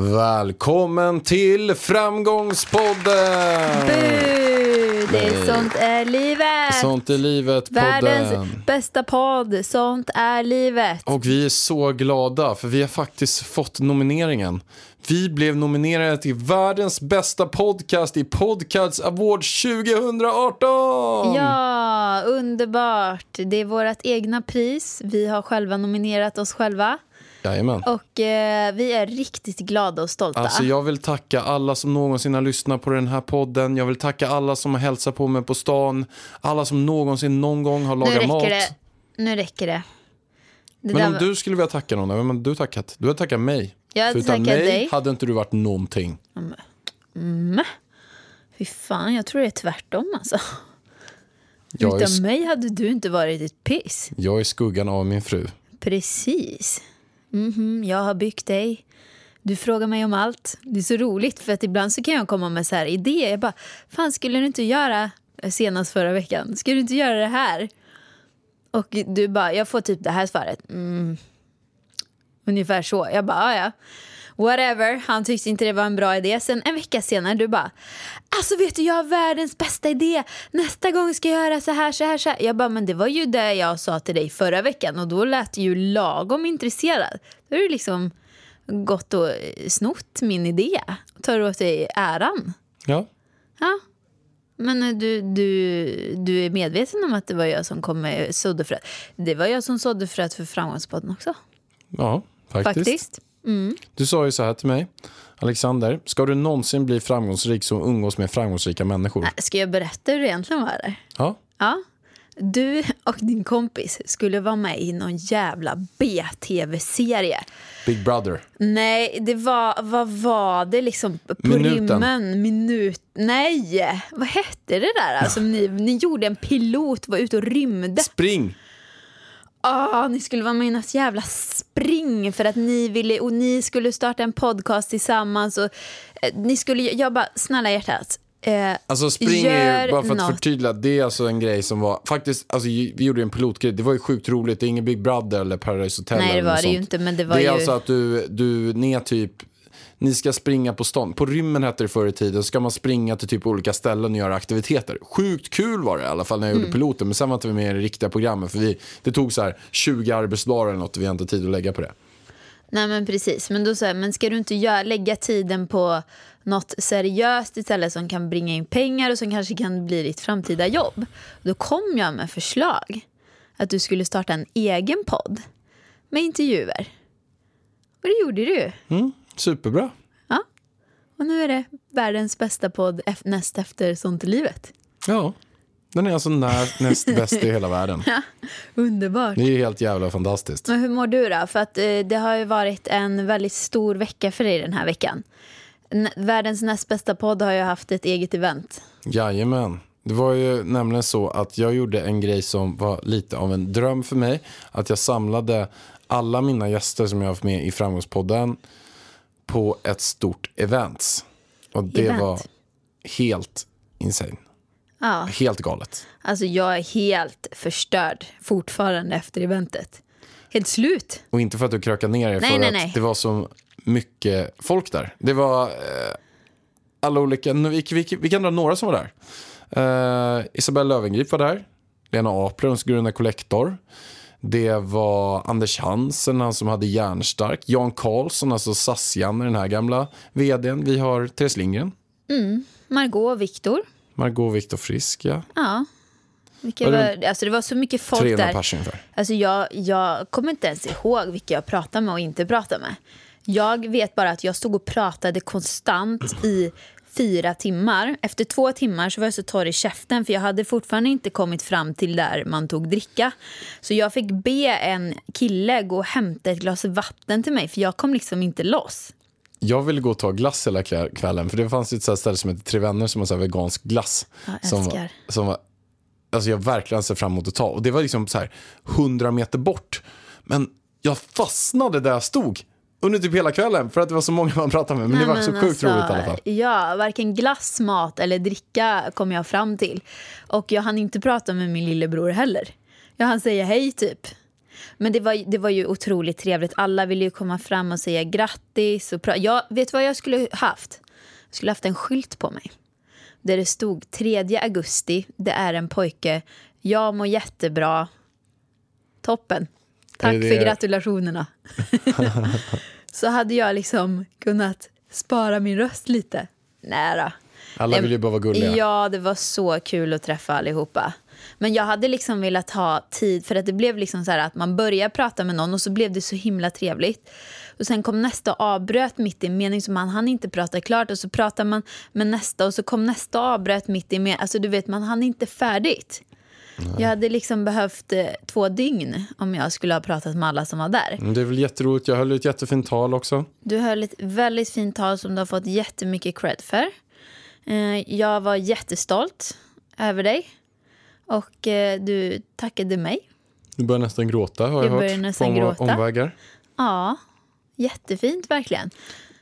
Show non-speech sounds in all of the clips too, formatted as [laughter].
Välkommen till Framgångspodden! Bu! Det är sånt är livet. Sånt är livet, Världens podden. bästa podd. Sånt är livet. Och vi är så glada för vi har faktiskt fått nomineringen. Vi blev nominerade till världens bästa podcast i Podcasts Awards 2018! Ja, underbart. Det är vårt egna pris. Vi har själva nominerat oss själva. Jajamän. Och eh, vi är riktigt glada och stolta. Alltså jag vill tacka alla som någonsin har lyssnat på den här podden. Jag vill tacka alla som har hälsat på mig på stan. Alla som någonsin någon gång har lagat mat. det. Nu räcker det. det Men om var- du skulle vilja tacka någon, vem du tackat? Du har tackat mig. Jag hade För utan mig dig. hade inte du varit någonting. Fy fan, jag tror det är tvärtom alltså. Jag Utan mig hade du inte varit ett piss. jag är skuggan av min fru. Precis. Mhm, jag har byggt dig. Du frågar mig om allt. Det är så roligt för att ibland så kan jag komma med så här idéer. Jag bara, fan skulle du inte göra, senast förra veckan, skulle du inte göra det här? Och du bara, jag får typ det här svaret. Mm. Ungefär så. Jag bara, ja. Whatever, han tyckte inte det var en bra idé. Sen en vecka senare, du bara, alltså vet du jag har världens bästa idé. Nästa gång ska jag göra så här, så här, så här. Jag bara, men det var ju det jag sa till dig förra veckan och då lät du ju lagom intresserad. Då har du liksom gått och snott min idé och tar åt dig äran. Ja, Ja. Men eh, du, du, du är medveten om att det var jag som kom med sådde fröet. Det var jag som sådde fröet för Framgångspodden också. ja faktiskt. Faktiskt. Du sa ju så här till mig. Alexander, ska du någonsin bli framgångsrik så umgås med framgångsrika människor. Ska jag berätta hur det egentligen var? Eller? Ja, Ja. Du och din kompis skulle vara med i någon jävla B-tv-serie. Big Brother. Nej, det var, vad var det liksom? På Minuten. rymmen, minut, nej, vad hette det där? Alltså, ni, ni gjorde en pilot, var ute och rymde. Spring! Ah, ni skulle vara med i något jävla spring för att ni ville, och ni skulle starta en podcast tillsammans och eh, ni skulle, jag bara, snälla hjärtat. Eh, Alltså spring är ju, bara för att något. förtydliga, det är alltså en grej som var, faktiskt, alltså vi gjorde ju en pilotgrej, det var ju sjukt roligt, det är ingen Big Brother eller Paradise Hotel Nej, det var det ju inte, men det var Det är ju- alltså att du, du, ni är typ, ni ska springa på stan, på rymmen hette det förr i tiden, ska man springa till typ olika ställen och göra aktiviteter. Sjukt kul var det i alla fall när jag Mm. gjorde piloten, men sen var inte vi med i det riktiga programmet, för vi, det tog så här 20 arbetsdagar eller något vi har inte tid att lägga på det. Nej men precis, men då sa jag, men ska du inte göra, lägga tiden på något seriöst istället som kan bringa in pengar och som kanske kan bli ditt framtida jobb? Då kom jag med förslag att du skulle starta en egen podd med intervjuer. Och det gjorde du. Mm, superbra. Ja. Och nu är det världens bästa podd näst efter Sånt i livet. Ja, den är alltså när, näst bäst i hela världen. [laughs] Underbart. Det är helt jävla fantastiskt. Men hur mår du då? För att eh, det har ju varit en väldigt stor vecka för dig den här veckan. N- världens näst bästa podd har ju haft ett eget event. Jajamän. Det var ju nämligen så att jag gjorde en grej som var lite av en dröm för mig. Att jag samlade alla mina gäster som jag har haft med i Framgångspodden på ett stort event. Och det Event. var helt insane. Ja, Helt galet. alltså jag är helt förstörd fortfarande efter eventet. Helt slut. Och inte för att du krökade ner dig, Nej, för nej, att nej. det var så mycket folk där. Det var eh, alla olika, vi, vi, vi kan dra några som var där. Eh, Isabella Löwengrip var där. Lena Apler, grunda Collector. Det var Anders Hansen, han som hade Järnstark. Jan Karlsson, alltså SAS-Janne, den här gamla vdn. Vi har Therese Lindgren. Margot och Viktor. Margot Viktor Frisk, ja. Ja. Vilka var, alltså det var så mycket folk 300 där. pers ungefär. Alltså jag, jag kommer inte ens ihåg vilka jag pratade med och inte pratade med. Jag vet bara att jag stod och pratade konstant i fyra timmar. Efter två timmar så var jag så torr i käften för jag hade fortfarande inte kommit fram till där man tog dricka. Så jag fick be en kille gå och hämta ett glas vatten till mig för jag kom liksom inte loss. Jag ville gå och ta glass hela kväll- kvällen för det fanns ett ställe som heter Tre Vänner som har vegansk glass. Jag som, som var, alltså jag verkligen ser fram emot att ta. Och det var liksom så här 100 meter bort. Men jag fastnade där jag stod under typ hela kvällen för att det var så många man pratade med. Men det var Nej, så men sjukt alltså, roligt i alla fall. Ja, varken glass, mat eller dricka kom jag fram till. Och jag hann inte prata med min lillebror heller. Jag hann säga hej typ. Men det var, det var ju otroligt trevligt. Alla ville ju komma fram och säga grattis. Och jag vet vad jag skulle haft? Jag skulle haft en skylt på mig. Där det stod 3 augusti, det är en pojke. Jag mår jättebra. Toppen. Tack det- för gratulationerna. [laughs] så hade jag liksom kunnat spara min röst lite. Nära. Alla vill ju bara vara gulliga. Ja, det var så kul att träffa allihopa. Men jag hade liksom velat ha tid, för att det blev liksom så här att man började prata med någon och så blev det så himla trevligt. Och sen kom nästa och avbröt mitt i en mening så man hann inte prata klart och så pratar man med nästa och så kom nästa och avbröt mitt i en mening. Alltså du vet, man hann inte färdigt. Jag hade liksom behövt eh, två dygn om jag skulle ha pratat med alla som var där. Det är väl jätteroligt. Jag höll ett jättefint tal också. Du höll ett väldigt fint tal som du har fått jättemycket cred för. Eh, Jag var jättestolt över dig. Och eh, du tackade mig. Du börjar nästan gråta har jag, Jag hört. nästan på om- gråta. omvägar. Ja, jättefint verkligen.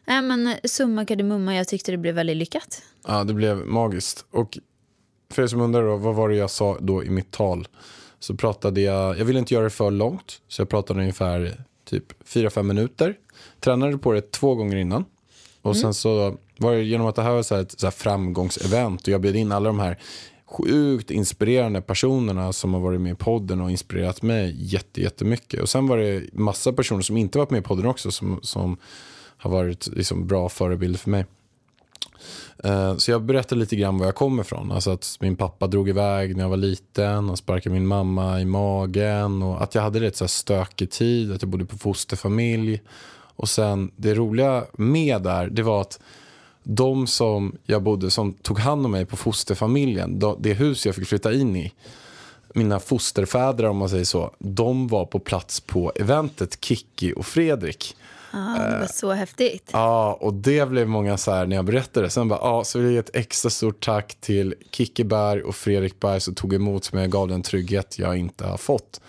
Nej, men summa kardemumma, jag tyckte det blev väldigt lyckat. Ja, det blev magiskt. Och för er som undrar då, vad var det jag sa då i mitt tal? Så pratade jag, jag ville inte göra det för långt, så jag pratade ungefär typ 4-5 minuter. Tränade på det två gånger innan. Och sen så var det genom att det här var så här ett så här framgångsevent och jag bjöd in alla de här sjukt inspirerande personerna som har varit med i podden och inspirerat mig jätte, jättemycket. Och sen var det massa personer som inte varit med i podden också som, som har varit liksom bra förebilder för mig. Eh, så jag berättade lite grann var jag kommer ifrån. Alltså att min pappa drog iväg när jag var liten och sparkade min mamma i magen. Och att jag hade rätt så här stökig tid, att jag bodde på fosterfamilj. Och sen det roliga med där, det var att de som jag bodde, som tog hand om mig på fosterfamiljen, det hus jag fick flytta in i, mina fosterfäder om man säger så, de var på plats på eventet, Kikki och Fredrik. Ja, det var så häftigt. Ja, och det blev många så här när jag berättade. Sen bara, ja, så vill jag ge ett extra stort tack till Kikki Berg och Fredrik Berg som tog emot mig och gav den trygghet jag inte har fått.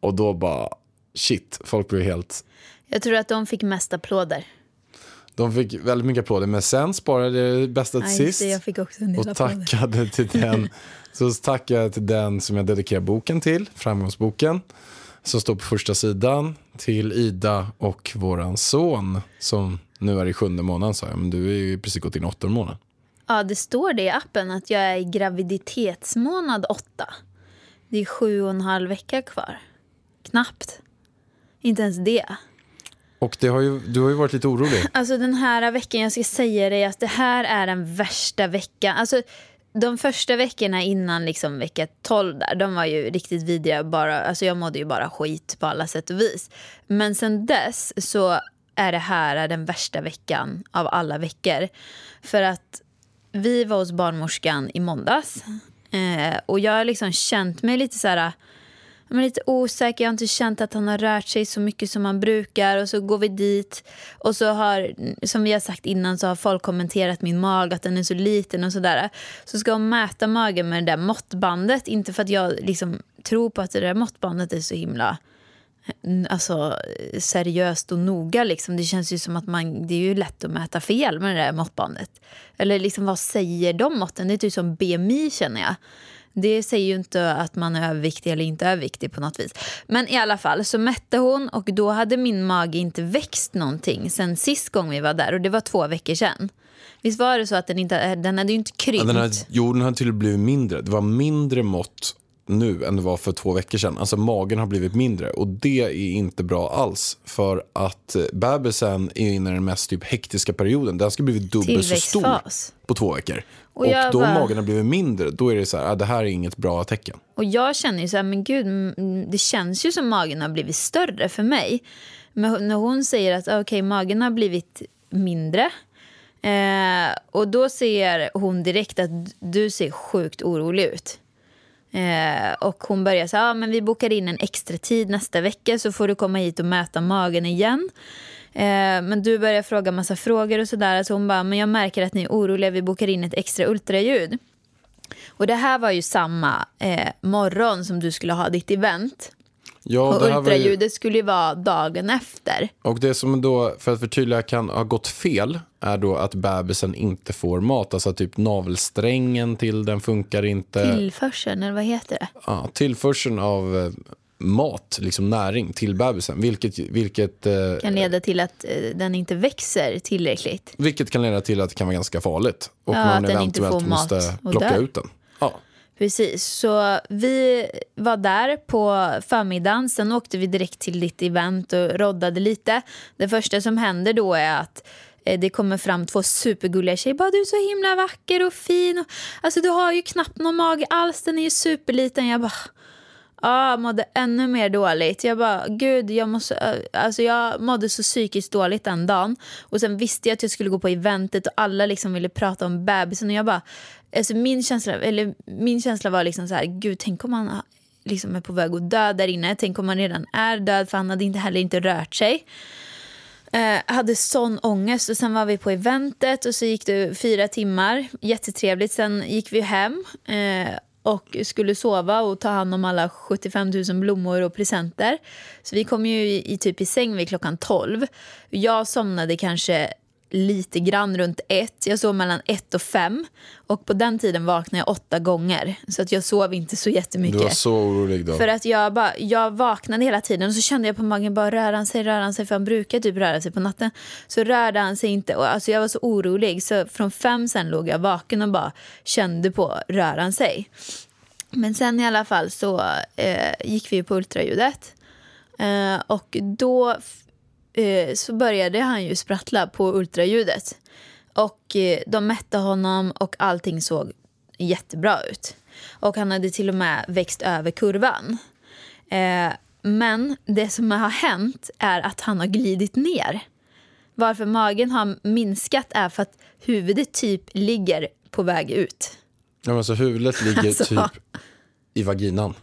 Och då bara, shit, folk blev helt... Jag tror att de fick mest applåder. De fick väldigt mycket applåder, men sen sparade jag det bästa till sist. jag fick också en del och applåder. tackade till den, [laughs] så tackade jag till den som jag dedikerar boken till, Framgångsboken, som står på första sidan, till Ida och våran son som nu är i sjunde månaden sa jag, men du är ju precis gått in i åttonde månaden. Ja, det står det i appen att jag är i graviditetsmånad åtta. Det är sju och en halv vecka kvar. Knappt. Inte ens det. Och det har ju, du har ju varit lite orolig. Alltså den här veckan, jag ska säga dig att det här är den värsta veckan. Alltså de första veckorna innan liksom vecka 12 där, de var ju riktigt vidriga. Bara, alltså jag mådde ju bara skit på alla sätt och vis. Men sen dess så är det här den värsta veckan av alla veckor. För att vi var hos barnmorskan i måndags. Eh, och jag har liksom känt mig lite så här men lite osäker. Jag har inte känt att han har rört sig så mycket som han brukar. Och så går vi dit. Och så har, som vi har sagt innan, så har folk kommenterat min mag, att den är så liten och sådär. Så ska hon mäta magen med det där måttbandet. Inte för att jag liksom tror på att det där måttbandet är så himla mm, alltså, seriöst och noga. Liksom. Det känns ju som att man, det är ju lätt att mäta fel med det där måttbandet. Eller liksom, vad säger de måtten? Det är typ som BMI känner jag. Det säger ju inte att man är överviktig eller inte överviktig på något vis. Men i alla fall så mätte hon och då hade min mage inte växt någonting sen sist gång vi var där och det var två veckor sedan. Visst var det så att den inte, den hade ju inte Ja, krympt? den har, jo, den har till och med blivit mindre. Det var mindre mått nu än det var för två veckor sedan. Alltså magen har blivit mindre och det är inte bra alls. För att eh, bebisen är inne i den mest typ hektiska perioden. Den ska bli dubbelt så stor på två veckor. Och Och, då bara- magen har blivit mindre, då är det så här, ah, det här är inget bra tecken. Och jag känner ju så här, men gud, det känns ju som magen har blivit större för mig. Men när hon säger att okej, magen har blivit mindre. Eh, och då ser hon direkt att du ser sjukt orolig ut. Eh, och hon börjar säga, ah, men vi bokar in en extra tid nästa vecka så får du komma hit och mäta magen igen. Eh, men du börjar fråga massa frågor och sådär. Så hon bara, men jag märker att ni är oroliga, vi bokar in ett extra ultraljud. Och det här var ju samma eh, morgon som du skulle ha ditt event. Ja, och det här var ju, ultraljudet skulle ju vara dagen efter. och det som då, för att förtydliga, kan ha gått fel är då att bebisen inte får mat. Alltså typ navelsträngen till den funkar inte. Tillförseln, eller vad heter det? Ja, tillförseln av eh, mat, liksom näring till bebisen. Vilket, vilket, eh, Kan leda till att eh, den inte växer tillräckligt. vilket kan leda till att det kan vara ganska farligt. Och Ja, man att den inte får mat måste och plocka dör. ut den. Precis, så vi var där på förmiddagen. Sen åkte vi direkt till ditt event och roddade lite. Det första som händer då är att eh, det kommer fram två supergulliga tjejer. Bara, du är så himla vacker och fin. Och, alltså, du har ju knappt någon mage alls. Den är ju superliten. Jag bara... Ja, jag mådde ännu mer dåligt. Jag bara, gud, jag måste... Eh, alltså jag mådde så psykiskt dåligt den dagen. Och sen visste jag att jag skulle gå på eventet och alla liksom ville prata om bebisen. Och jag bara, alltså min känsla, eller min känsla var liksom så här, gud, tänk om han liksom är på väg att dö där inne. Tänk om han redan är död, för han hade inte heller inte rört sig. Eh, hade sån ångest och sen var vi på eventet och så gick det fyra timmar. Jättetrevligt. Sen gick vi hem eh, och skulle sova och ta hand om alla 75 000 blommor och presenter. Så vi kom ju i, i typ i säng vid klockan 12. Jag somnade kanske lite grann runt ett. Jag sov mellan ett och fem. Och på den tiden vaknade jag åtta gånger. Så att jag sov inte så jättemycket. Du var så orolig då. För att jag, bara, jag vaknade hela tiden och så kände jag på magen, bara rör han sig, rör han sig, för han brukar typ röra sig på natten. Så rörde han sig inte och alltså jag var så orolig så från fem sen låg jag vaken och bara kände på, rör han sig? Men sen i alla fall så eh, gick vi på ultraljudet eh, och då eh, så började han ju sprattla på ultraljudet. Och eh, de mätte honom och allting såg jättebra ut. Och han hade till och med växt över kurvan. Eh, men det som har hänt är att han har glidit ner. Varför magen har minskat är för att huvudet typ ligger på väg ut. Ja, men så huvudet ligger [laughs] Alltså. typ i vaginan.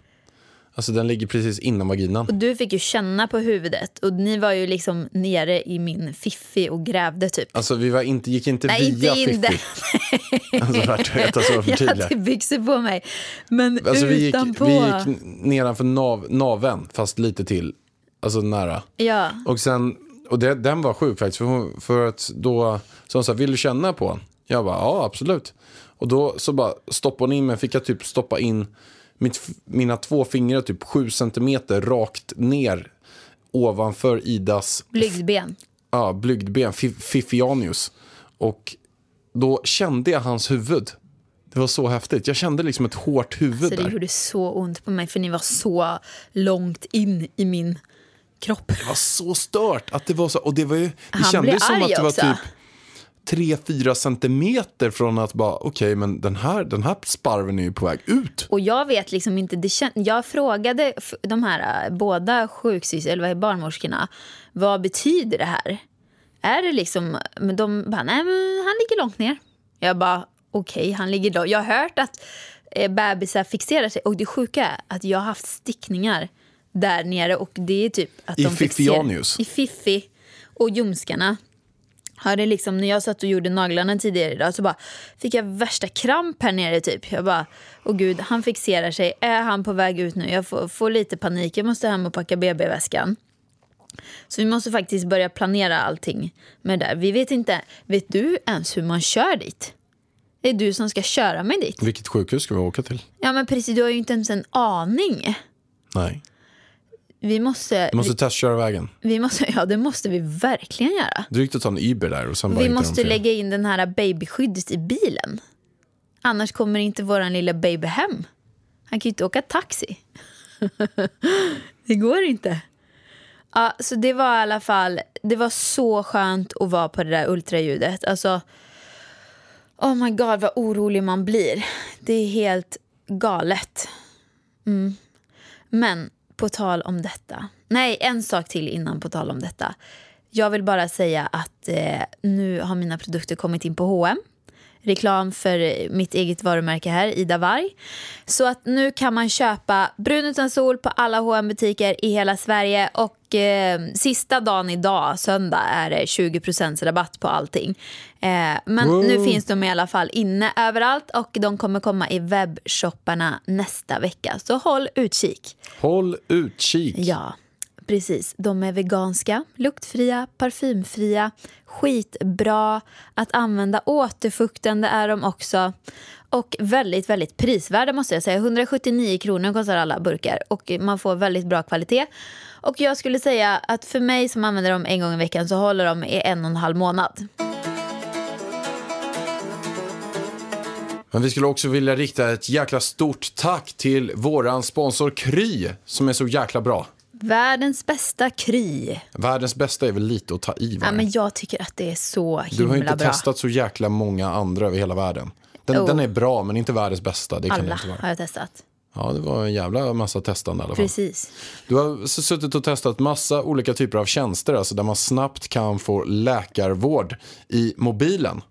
Alltså den ligger precis innan vaginan. Och du fick ju känna på huvudet och ni var ju liksom nere i min fiffi och grävde typ. Alltså vi var inte, gick inte Nej, via inte in Fiffi. Alltså värt att veta så [laughs] Jag hade byxor på mig. Men Alltså vi gick, vi gick nedanför nav, naven fast lite till. Alltså nära. Ja. Och sen, och det, den var sjuk faktiskt. För, hon- för att då, så hon sa, vill du känna på den? Jag bara, ja absolut. Och då så bara stoppade hon in mig, fick jag typ stoppa in mitt, mina två fingrar typ sju centimeter rakt ner ovanför Idas Blygdben. ja, blygdben, Fi- Fifianius. Och då kände jag hans huvud. Det var så häftigt. Jag kände liksom ett hårt huvud Så det där. gjorde så ont på mig för ni var så långt in i min kropp. Det var så stört. Att det var så, och det var ju, det Han kändes blev som att det var också. typ 3-4 centimeter från att bara, okej men den här, den här sparven är ju på väg ut. Och jag vet liksom inte, det kän- jag frågade de här äh, båda sjuksystrar, eller vad är barnmorskorna, vad betyder det här? Är det liksom, men de bara, nej men han ligger långt ner. Jag bara, okej han ligger långt. Jag har hört att eh, bebisar fixerar sig och det sjuka är att jag har haft stickningar där nere och det är typ att I de fixerar- Fifianius? I Fiffi och ljumskarna. Hade liksom, när jag satt och gjorde naglarna tidigare idag så bara fick jag värsta kramp här nere typ. Jag bara, åh gud, han fixerar sig. Är han på väg ut nu? Jag får, får lite panik. Jag måste hem och packa BB-väskan. Så vi måste faktiskt börja planera allting med det där. Vi vet inte, vet du ens hur man kör dit? Det är du som ska köra mig dit. Vilket sjukhus ska vi åka till? Ja men precis, du har ju inte ens en aning. Nej. Vi måste, Vi måste testköra vägen. vi, måste, [laughs] ja det måste vi verkligen göra. Drygt att ta en Uber där och sen bara Vi måste lägga in den här babyskyddet i bilen. Annars kommer inte våran lilla baby hem. Han kan ju inte åka taxi. [laughs] det går inte. Ja, så det var i alla fall, det var så skönt att vara på det där ultraljudet. Alltså, oh my god vad orolig man blir. Det är helt galet. Mm. Men på tal om detta. Nej, en sak till innan på tal om detta. Jag vill bara säga att eh, nu har mina produkter kommit in på H&M reklam för mitt eget varumärke här, Ida Varg. Så att nu kan man köpa brun utan sol på alla hm butiker i hela Sverige och eh, sista dagen idag, söndag, är det 20% rabatt på allting. Eh, men Wow. nu finns de i alla fall inne överallt och de kommer komma i webbshopparna nästa vecka. Så håll utkik. Håll utkik. Ja, precis. De är veganska, luktfria, parfymfria, skitbra att använda. Återfuktande är de också. Och väldigt, väldigt prisvärda måste jag säga. 179 kronor kostar alla burkar och man får väldigt bra kvalitet. Och jag skulle säga att för mig som använder dem en gång i veckan så håller de i en och en halv månad. Men vi skulle också vilja rikta ett jäkla stort tack till våran sponsor Kry som är så jäkla bra. Världens bästa Kry. Världens bästa är väl lite att ta i? Ja, men jag tycker att det är så himla Du har inte bra. testat så jäkla många andra över hela världen. Den, Oh. den är bra men inte världens bästa. Det kan Alla vara. har jag testat. Ja, det var en jävla massa testande i alla fall. Precis. Du har suttit och testat massa olika typer av tjänster, alltså där man snabbt kan få läkarvård i mobilen.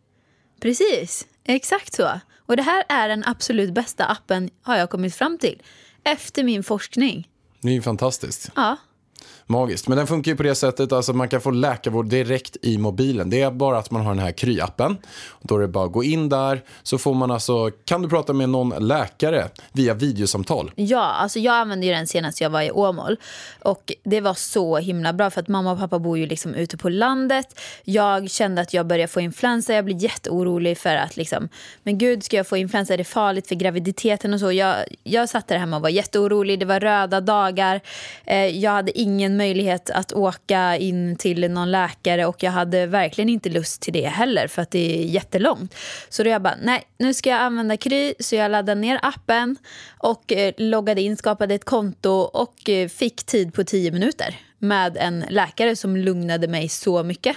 Precis, exakt så. Och det här är den absolut bästa appen har jag kommit fram till. Efter min forskning. Det är ju fantastiskt. Ja, Magiskt. Men den funkar ju på det sättet alltså man kan få läkarvård direkt i mobilen. Det är bara att man har den här Kry-appen. Då är det bara att gå in där så får man alltså, kan du prata med någon läkare via videosamtal. ja alltså jag använde ju den senast jag var i Åmål. Och det var så himla bra för att mamma och pappa bor ju liksom ute på landet. Jag kände att jag började få influensa. Jag blev jätteorolig för att liksom, men gud ska jag få influensa? Är det farligt för graviditeten och så? Jag, jag satt där hemma och var jätteorolig. Det var röda dagar. Eh, jag hade ingen möjlighet att åka in till någon läkare och jag hade verkligen inte lust till det heller för att det är jättelångt. Så då jag bara, nej, nu ska jag använda Kry så jag laddade ner appen och eh, loggade in, skapade ett konto och eh, fick tid på tio minuter med en läkare som lugnade mig så mycket.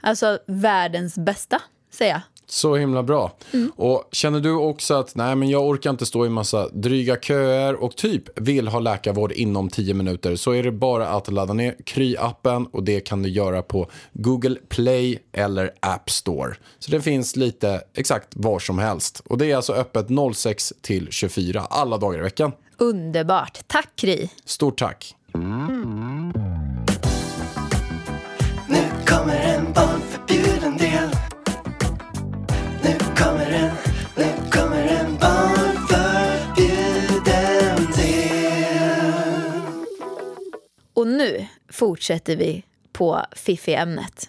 Alltså världens bästa, säger jag. Så himla bra. Mm. Och känner du också att nej men jag orkar inte stå i massa dryga köer och typ vill ha läkarvård inom 10 minuter så är det bara att ladda ner Kry-appen och det kan du göra på Google Play eller App Store. Så det finns lite exakt var som helst. Och det är alltså öppet 06 till 24 alla dagar i veckan. Underbart. Tack Kry. Stort tack. Nu Och nu fortsätter vi på fiffi-ämnet.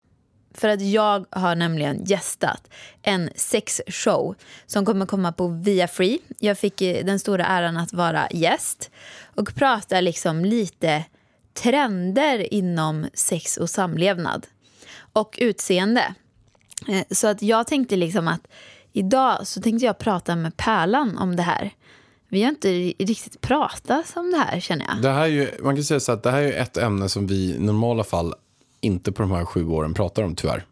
För att jag har nämligen gästat en sexshow som kommer komma på Via Free. Jag fick eh, den stora äran att vara gäst och prata liksom lite trender inom sex och samlevnad och utseende. Eh, så att jag tänkte liksom att idag så tänkte jag prata med Pärlan om det här. Vi har inte riktigt pratat om det här känner jag. Det här är ju, man kan säga så att det här är ett ämne som vi i normala fall inte på de här sju åren pratar om tyvärr.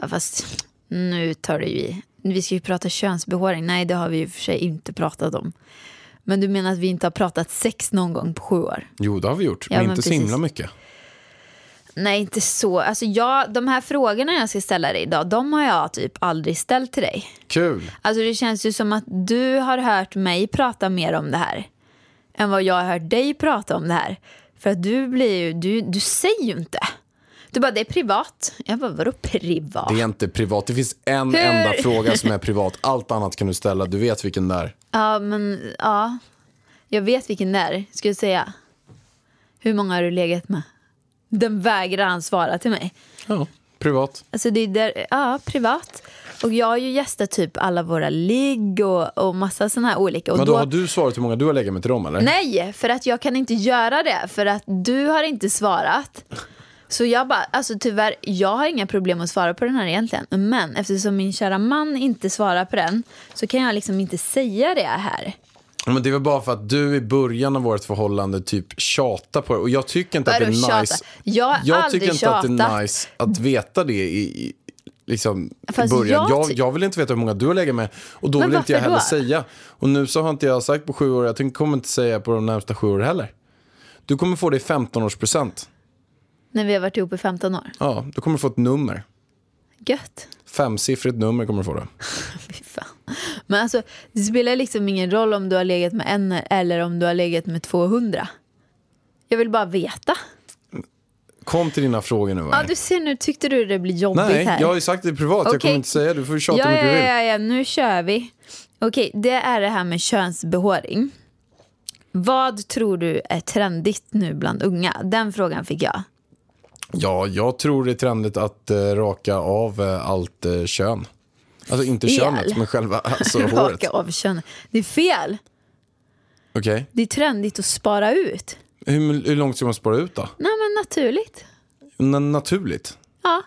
Ja, fast nu tar du ju i. Vi ska ju prata könsbehåring. Nej, det har vi ju för sig inte pratat om. Men du menar att vi inte har pratat sex någon gång på sju år? Jo, det har vi gjort, Ja, men men inte så precis. himla mycket. Nej, inte så. Alltså jag, de här frågorna jag ska ställa dig idag, de har jag typ aldrig ställt till dig. Kul. Alltså det känns ju som att du har hört mig prata mer om det här än vad jag har hört dig prata om det här. För att du blir ju, du, du säger ju inte. Du bara, det är privat. Jag bara, vadå privat? Det är inte privat. Det finns en Hur? enda fråga som är privat. Allt annat kan du ställa. Du vet vilken det är. Ja, men ja. Jag vet vilken det är, ska jag säga. Hur många har du legat med? Den vägrar han svara till mig. Ja, privat. Alltså det är där, ja, privat. Och jag har ju gästat typ alla våra ligg och, och massa sådana här olika. Och Men då har du svarat hur många du har legat med till dem eller? Nej, för att jag kan inte göra det. För att du har inte svarat. Så jag bara, alltså tyvärr, jag har inga problem att svara på den här egentligen. Men eftersom min kära man inte svarar på den så kan jag liksom inte säga det här. Men det väl bara för att du i början av vårt förhållande typ tjatar på det. Och jag tycker inte att det är tjata? nice. Jag har jag aldrig tycker inte att det är tjatat. nice att veta det i, i, liksom, i början. jag Jag, vill inte veta hur många du har legat med. Och då Men vill inte jag heller då? säga. Och nu så har inte jag sagt på sju år. Jag tänker- kommer inte säga på de närmsta sju åren heller. Du kommer få det i 15-årspresent. När vi har varit ihop i 15 år. Ja, du kommer få ett nummer. Gött. Femsiffrigt nummer kommer du få det. [laughs] Fy fan. Men alltså, det spelar liksom ingen roll om du har legat med en eller om du har legat med 200. Jag vill bara veta. Kom till dina frågor nu. Ja, Varg. du ser nu, tyckte du det blir jobbigt Nej, här? jag har ju sagt det privat. Jag Okej. kommer inte säga. Du får tjata ja, hur mycket ja, du vill. ja, ja, nu kör vi. Okej, det är det här med könsbehåring. Vad tror du är trendigt nu bland unga? Den frågan fick jag. Ja, jag tror det är trendigt att eh, raka av eh, allt eh, kön. Alltså inte Fel. könet, men själva [laughs] alltså, håret. Raka av kön. Det är fel. Okej. Det är trendigt att spara ut. Hur, hur långt ska man spara ut då? Nej, men naturligt. N- naturligt? Ja.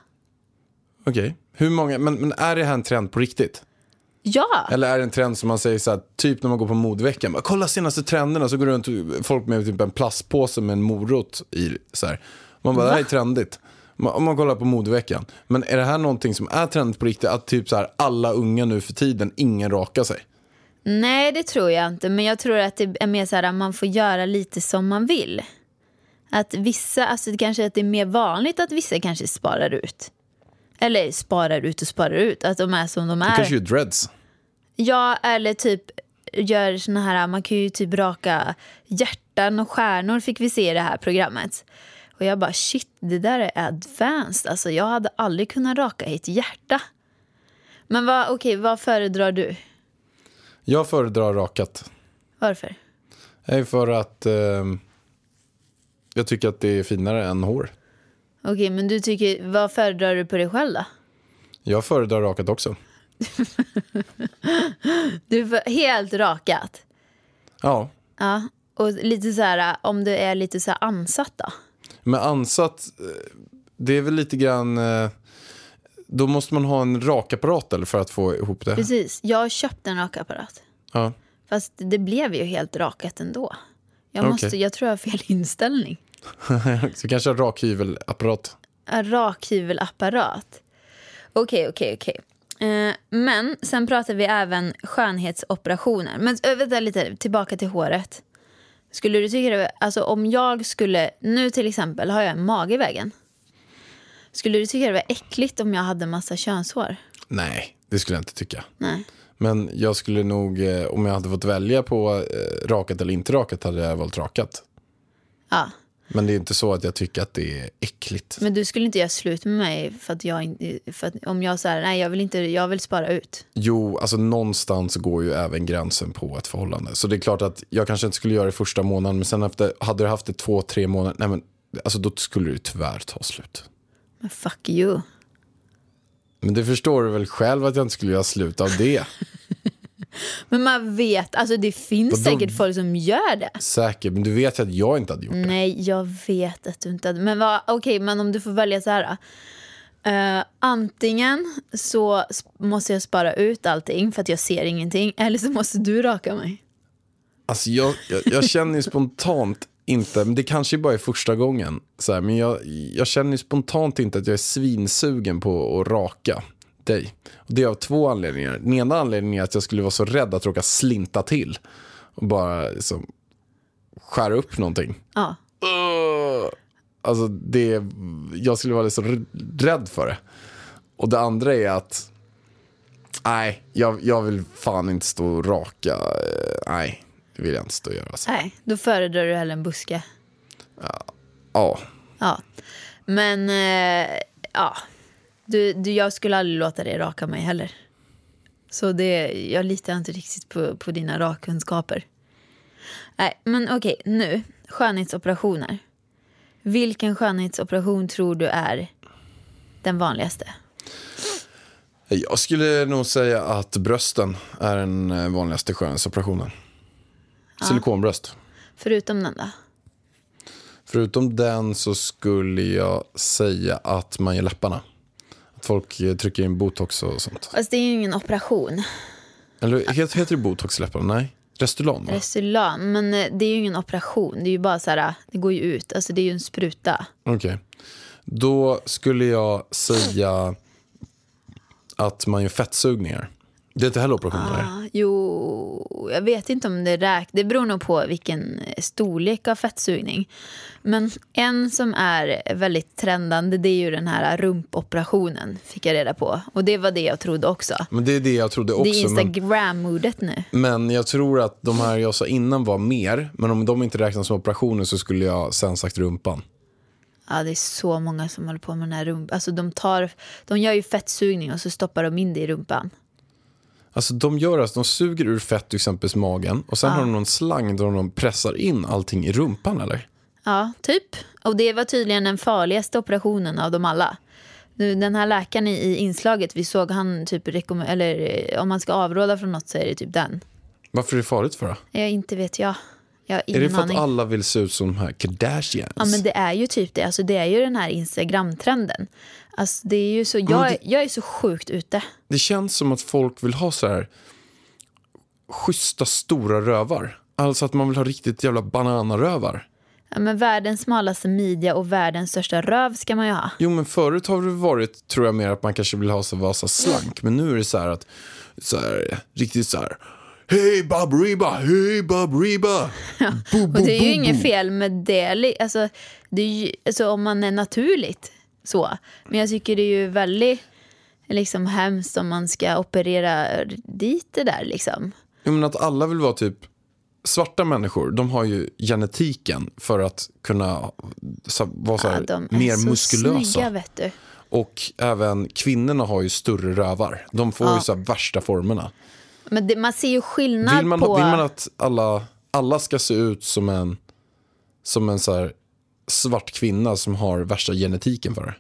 Okej. Hur många, men, men är det här en trend på riktigt? Ja. Eller är det en trend som man säger så här, typ när man går på modeveckan, bara, kolla senaste trenderna, så går det runt folk med typ en plastpåse med en morot i. Så här. Man bara, det här är trendigt. Om man kollar på modeveckan. Men är det här någonting som är trendigt på riktigt, att typ så här, alla unga nu för tiden, ingen rakar sig? Nej, det tror jag inte. Men jag tror att det är mer så här att man får göra lite som man vill. Att vissa, alltså det kanske att det är mer vanligt att vissa kanske sparar ut. Eller sparar ut och sparar ut. Att de är som de Det är. kanske är dreads. Ja, eller typ gör såna här, man kan ju typ raka hjärtan och stjärnor fick vi se i det här programmet. Och jag bara shit, det där är advanced. Alltså jag hade aldrig kunnat raka ett hjärta. Men vad, okej, vad föredrar du? Jag föredrar rakat. Varför? Är för att eh, jag tycker att det är finare än hår. Okej, men du tycker, vad föredrar du på dig själv då? Jag föredrar rakat också. [laughs] Du får helt rakat. Ja, Ja, och lite så här, om du är lite så här ansatt då? Men ansatt, eh, det är väl lite grann, eh, då måste man ha en rakapparat eller för att få ihop det. Precis, jag har köpt en rakapparat. Ja. Fast det blev ju helt rakat ändå. Jag, måste, jag tror jag har fel [laughs] inställning. [laughs] Så kanske en rakhyvelapparat. En rakhyvelapparat. Okej, okej, okej. Eh, Men sen pratar vi även skönhetsoperationer. Men vänta lite, tillbaka till håret. Skulle du tycka det, alltså om jag skulle, nu till exempel har jag en mage i vägen. Skulle du tycka det var äckligt om jag hade massa könshår? Nej, det skulle jag inte tycka. Nej. Men jag skulle nog, eh, om jag hade fått välja på eh, rakat eller inte rakat, hade jag valt rakat. Ja, Men det är inte så att jag tycker att det är äckligt. men du skulle inte göra slut med mig för att jag för att om jag säger nej jag vill inte, jag vill spara ut. Jo, alltså någonstans går ju även gränsen på ett förhållande. Så det är klart att jag kanske inte skulle göra det första månaden, men sen efter, hade du haft det två, tre månader, nej men alltså då skulle det tyvärr ta slut. Men fuck you. Men det förstår du väl själv att jag inte skulle göra slut av det. [laughs] [laughs] Men man vet, alltså det finns Vadå? säkert folk som gör det. Säkert, men du vet ju att jag inte hade gjort det. Nej, jag vet att du inte hade. Men okej, men om du får välja så här. Uh, antingen så måste jag spara ut allting för att jag ser ingenting. [laughs] Eller så måste du raka mig. Alltså jag, jag, jag känner ju spontant inte, men det kanske bara är första gången. Så här, men jag, jag känner ju spontant inte att jag är svinsugen på att raka dig. Och det är av två anledningar. Den ena anledningen är att jag skulle vara så rädd att råka slinta till. Och bara liksom, skära upp någonting. Ja. Ugh. Alltså det, jag skulle vara så rädd för det. Och det andra är att, nej, jag, jag vill fan inte stå och raka. eh, Nej, det vill jag inte stå och göra. Alltså. Nej, då föredrar du hellre en buske. Ja, Ja. Men, eh, ja. Du, du, jag skulle aldrig låta dig raka mig heller. Så det, jag litar inte riktigt på, på dina rakkunskaper. Nej, men okej, nu. Skönhetsoperationer. Vilken skönhetsoperation tror du är den vanligaste? jag skulle nog säga att brösten är den eh, vanligaste skönhetsoperationen. Silikonbröst. Förutom den då? Förutom den så skulle jag säga att man gör läpparna. Att folk eh, trycker in botox och sånt. Fast det är ju ingen operation. Eller heter, heter det botox i läpparna? Nej. Restylane va? Restylane. Men eh, det är ju ingen operation. Det är ju bara så här, det går ju ut. Alltså det är ju en spruta. Okej. Då skulle jag säga att man gör fettsugningar. Det är inte heller operationer. Ah, jo, jag vet inte om det räknas. Det beror nog på vilken storlek av fettsugning. Men en som är väldigt trendande det är ju den här rumpoperationen. Fick jag reda på. Och det var det jag trodde också. Men det är det jag trodde också. det är Instagram-modet nu. men jag tror att de här jag sa innan var mer. Men om de inte räknas som operationer så skulle jag sen sagt rumpan. Ja, det är så många som håller på med den här rumpan. Alltså de, tar, de gör ju fettsugning och så stoppar de in det i rumpan. Alltså de gör alltså, de suger ur fett exempelvis magen och sen har de någon slang där de pressar in allting i rumpan eller? Ja, typ. Och det var tydligen den farligaste operationen av dem alla. Nu, Den här läkaren i, inslaget, vi såg han typ eller eh, om man ska avråda från något så är det typ den. Varför är det farligt för då? Ja, inte vet jag. Jag Är det för aning. att alla vill se ut som de här Kardashians? Ja, men det är ju typ det. Alltså, det är ju den här Instagram-trenden. Alltså, det är ju så, jag, det- jag är så sjukt ute. Det känns som att folk vill ha så här schyssta stora rövar. Alltså att man vill ha riktigt jävla bananarövar. Ja, men världens smalaste midja och världens största röv ska man ju ha. Jo men förut har det varit, tror jag mer att man kanske vill ha så vara så slank. Men nu är det så här att, så här, riktigt så här. Hej Bob Reba, hej Bob Reba. [laughs] Bo, Och det är ju inget fel med det. Alltså, det är ju, alltså, om man är naturligt så. Men jag tycker det är ju väldigt liksom, hemskt om man ska operera dit det där. Liksom. Jo men att alla vill vara typ, svarta människor, de har ju genetiken för att kunna så, vara så Ja, här, är mer så muskulösa. snygga. Och även kvinnorna har ju större rövar. De får ju så här värsta formerna. Men det, man ser ju skillnad Vill man, på... vill man att alla, alla ska se ut som en, som en så här svart kvinna som har värsta genetiken för det?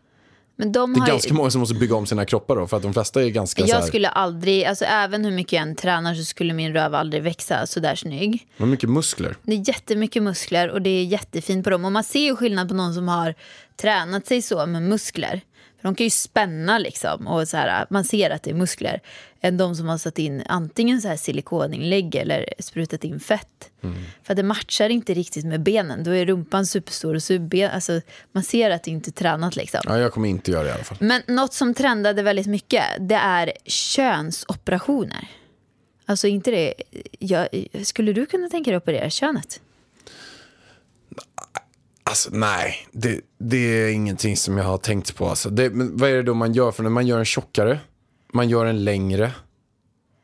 men de Det är har ju- ganska många som måste bygga om sina kroppar då, för att de flesta är ganska så Jag här, skulle aldrig, alltså även hur mycket jag än tränar så skulle min röv aldrig växa så där snygg. har mycket muskler. Det är jättemycket muskler och det är jättefint på dem. Och man ser ju skillnad på någon som har tränat sig så med muskler. För de kan ju spänna liksom och så här, man ser att det är muskler. Än de som har satt in antingen så här silikoninlägg eller sprutat in fett. För att det matchar inte riktigt med benen. Då är rumpan superstor och så ben, alltså, man ser att det inte är tränat liksom. Ja, jag kommer inte göra det i alla fall. Men något som trendade väldigt mycket, det är könsoperationer. Alltså inte det, jag, skulle du kunna tänka dig att operera könet? Alltså nej, det, det är ingenting som jag har tänkt på. Alltså. Det, men vad är det då man gör? För när man gör en tjockare, man gör en längre.